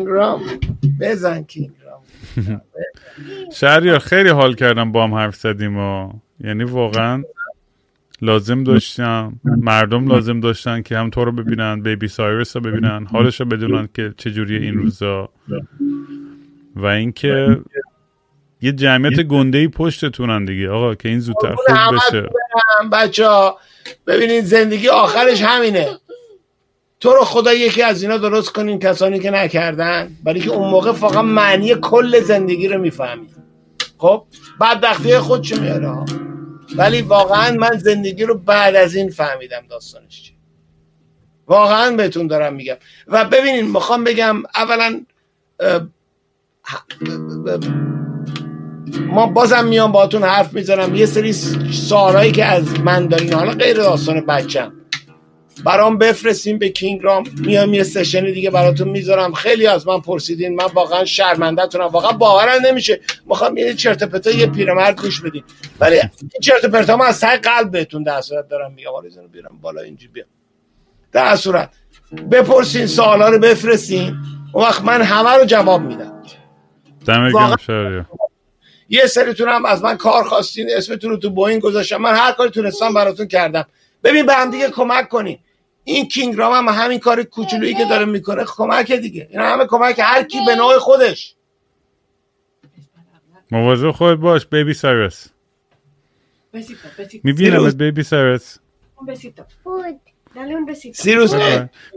رام. بزن کینگ رام. شهریار خیلی حال کردم با هم حرف زدیم و. یعنی واقعا لازم داشتم مردم لازم داشتن که هم تو رو ببینن بیبی سایرس رو ببینن حالش رو بدونن که چجوری این روزا. و اینکه یه جمعیت گنده ای پشتتونن دیگه. آقا که این زودتر خوب بشه. بچه ها. ببینید زندگی آخرش همینه. تو رو خدا یکی از اینا درست کنین کسانی که نکردن برای که اون موقع فقط معنی کل زندگی رو می‌فهمید. خب؟ بدبختی خودشو میاره ها؟ ولی واقعا من زندگی رو بعد از این فهمیدم داستانش چی واقعا بهتون دارم میگم. و ببینین می‌خوام بگم اولا ما بازم میام باهاتون حرف می‌زنم. یه سری سوالایی که از من دارین حالا غیر داستان بچم. برام بفرستین به کینگرام میام یه سشن دیگه براتون می‌ذارم. خیلی از من پرسیدین. من واقعا شرمندهتونم. واقعا باورم نمیشه. می‌خوام یه چرت و پرتا یه پیرمرد گوش بدین. ولی این چرت پرتا من از ته قلب بهتون در صورت دارم میگم. اینو بیارم بالا اینجا بیام در صورت بپرسین سوالا رو بفرستین. اون وقت من همه رو جواب میدم. شهریار یه سریتون هم از من کار خواستین اسمتون رو تو بوین گذاشتم. من هر کاری تونستم براتون کردم. ببین به هم دیگه کمک کنین. این کینگرام هم همین کار کوچولویی که داره می‌کنه کمک دیگه. این همه کمک هر کی به نوع خودش. مواظب خودت باش بیبی سایرس. besito. میبینمت بیبی سایرس. Un سیروس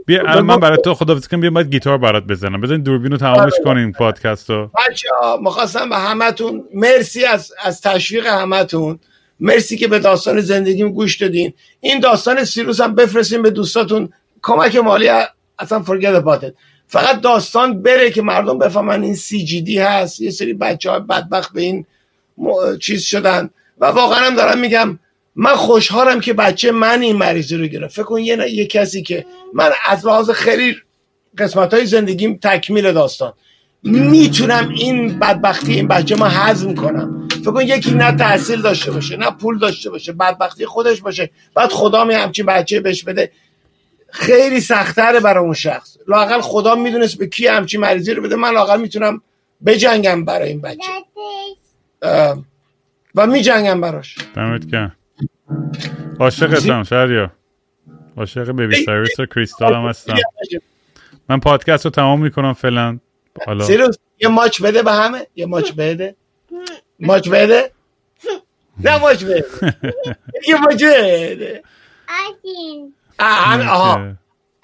بیا الان من برات تو خداحافظی کنم بیا باید گیتار برات بزنم. بزن دوربین رو تمامش کنیم پادکست رو. بچه ها می‌خواستم به همتون مرسی از, از تشویق همتون. مرسی که به داستان زندگیم گوش دادین. این داستان سیروس هم بفرستین به دوستاتون. کمک مالی اصلا forget about it. فقط داستان بره که مردم بفهمن این سی جی دی هست. یه سری بچه های بدبخت به این م- چیز شدن. و واقعا هم دارم میگم من خوشحالم که بچه من این مریضی رو گرفت. فکر کن یه, یه کسی که من از لحاظ خیلی قسمت های زندگیم تکمیل داستان. می‌تونم این بدبختی این بچه ما هضم کنم. فکر کن یکی نه تحصیل داشته باشه نه پول داشته باشه بدبختی خودش باشه بعد خدا می همچین بچه بهش بده. خیلی سختره برای اون شخص. لاقل خدا می‌دونست به کی همچین مریضی رو بده. من لاقل می‌تونم بجنگم برای این بچه. و میجنگم براش. دمت گرم. عاشقتم شهریار. عاشق بیبی سایرس و کریستال هم هستم. من پادکست رو تمام می‌کنم فعلا. حالا سیروس یه ماچ بده به همه؟ یه ماچ بده. ماچ بده؟ نه ماچ بده. یه ماچ بده. آها.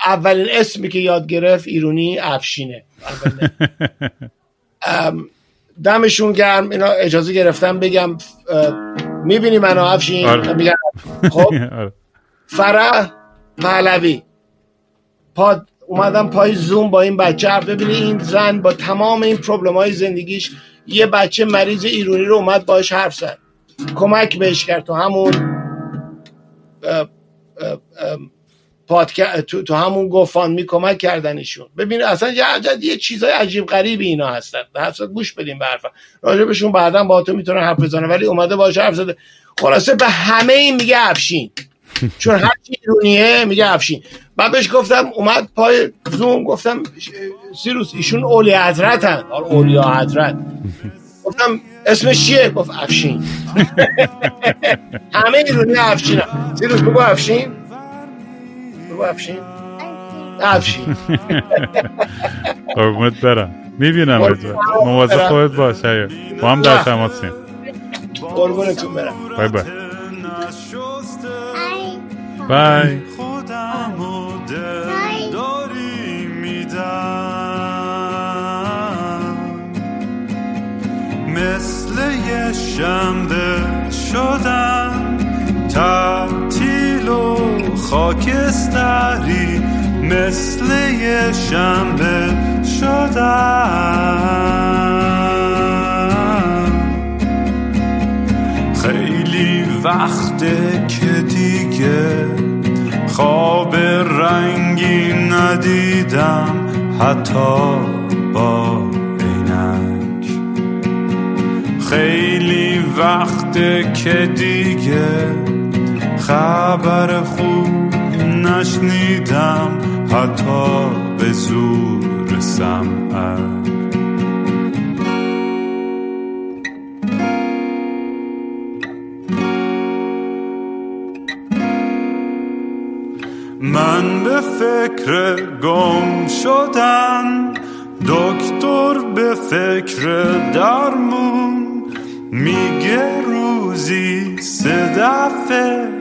اولین اسمی که یاد گرفت ایرونی افشینه. دمشون گرم. اینا اجازه گرفتم بگم می‌بینی منو افشین؟ آره. میگم خب. آره. فرح پهلوی پاد اومدم پای زوم با این بچه. حرف ببینی این زن با تمام این پروبلم های زندگیش یه بچه مریض ایرونی رو اومد باش حرف زد. کمک بهش کرد تو همون اه، اه، اه، پادکست تو, تو همون گوفاندمی کمک کردنشون ببین اصلا یه, عجب- یه چیزای عجیب غریبی اینا هستن. اصلا گوش بدیم به حرفم راجبشون بعدا با تو می‌تونن حرف بزنه ولی اومده باش حرف زده. خلاصه به همه این میگه افشین. چون هر ایرونیه میگه افشین. بعد بهش گفتم اومد پای زوم گفتم سیروس ایشون اولی حضرت هن اولیا حضرت. گفتم اسمش چیه؟ گفت افشین. همه ایرونی افشین هم. سیروس بگو افشین؟ بگو افشین افشین. قربونت برم. می‌بینم مواظب خودت باش با هم در تماسیم قربونتون برم. بای بای. بای. خودم و دلداری میدم مثل یه شنبه شدم تعطیل و خاکستری مثل یه شنبه شدم خیلی وقته که دیگه خواب رنگی ندیدم حتی با عینک. خیلی وقته که دیگه خبر خوب نشنیدم حتی به زور سمعک. من به فکر گم شدن دکتر به فکر درمون میگه روزی سه دفعه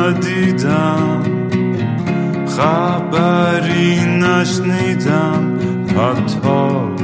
ندیدم. خبری نشنیدم. حتی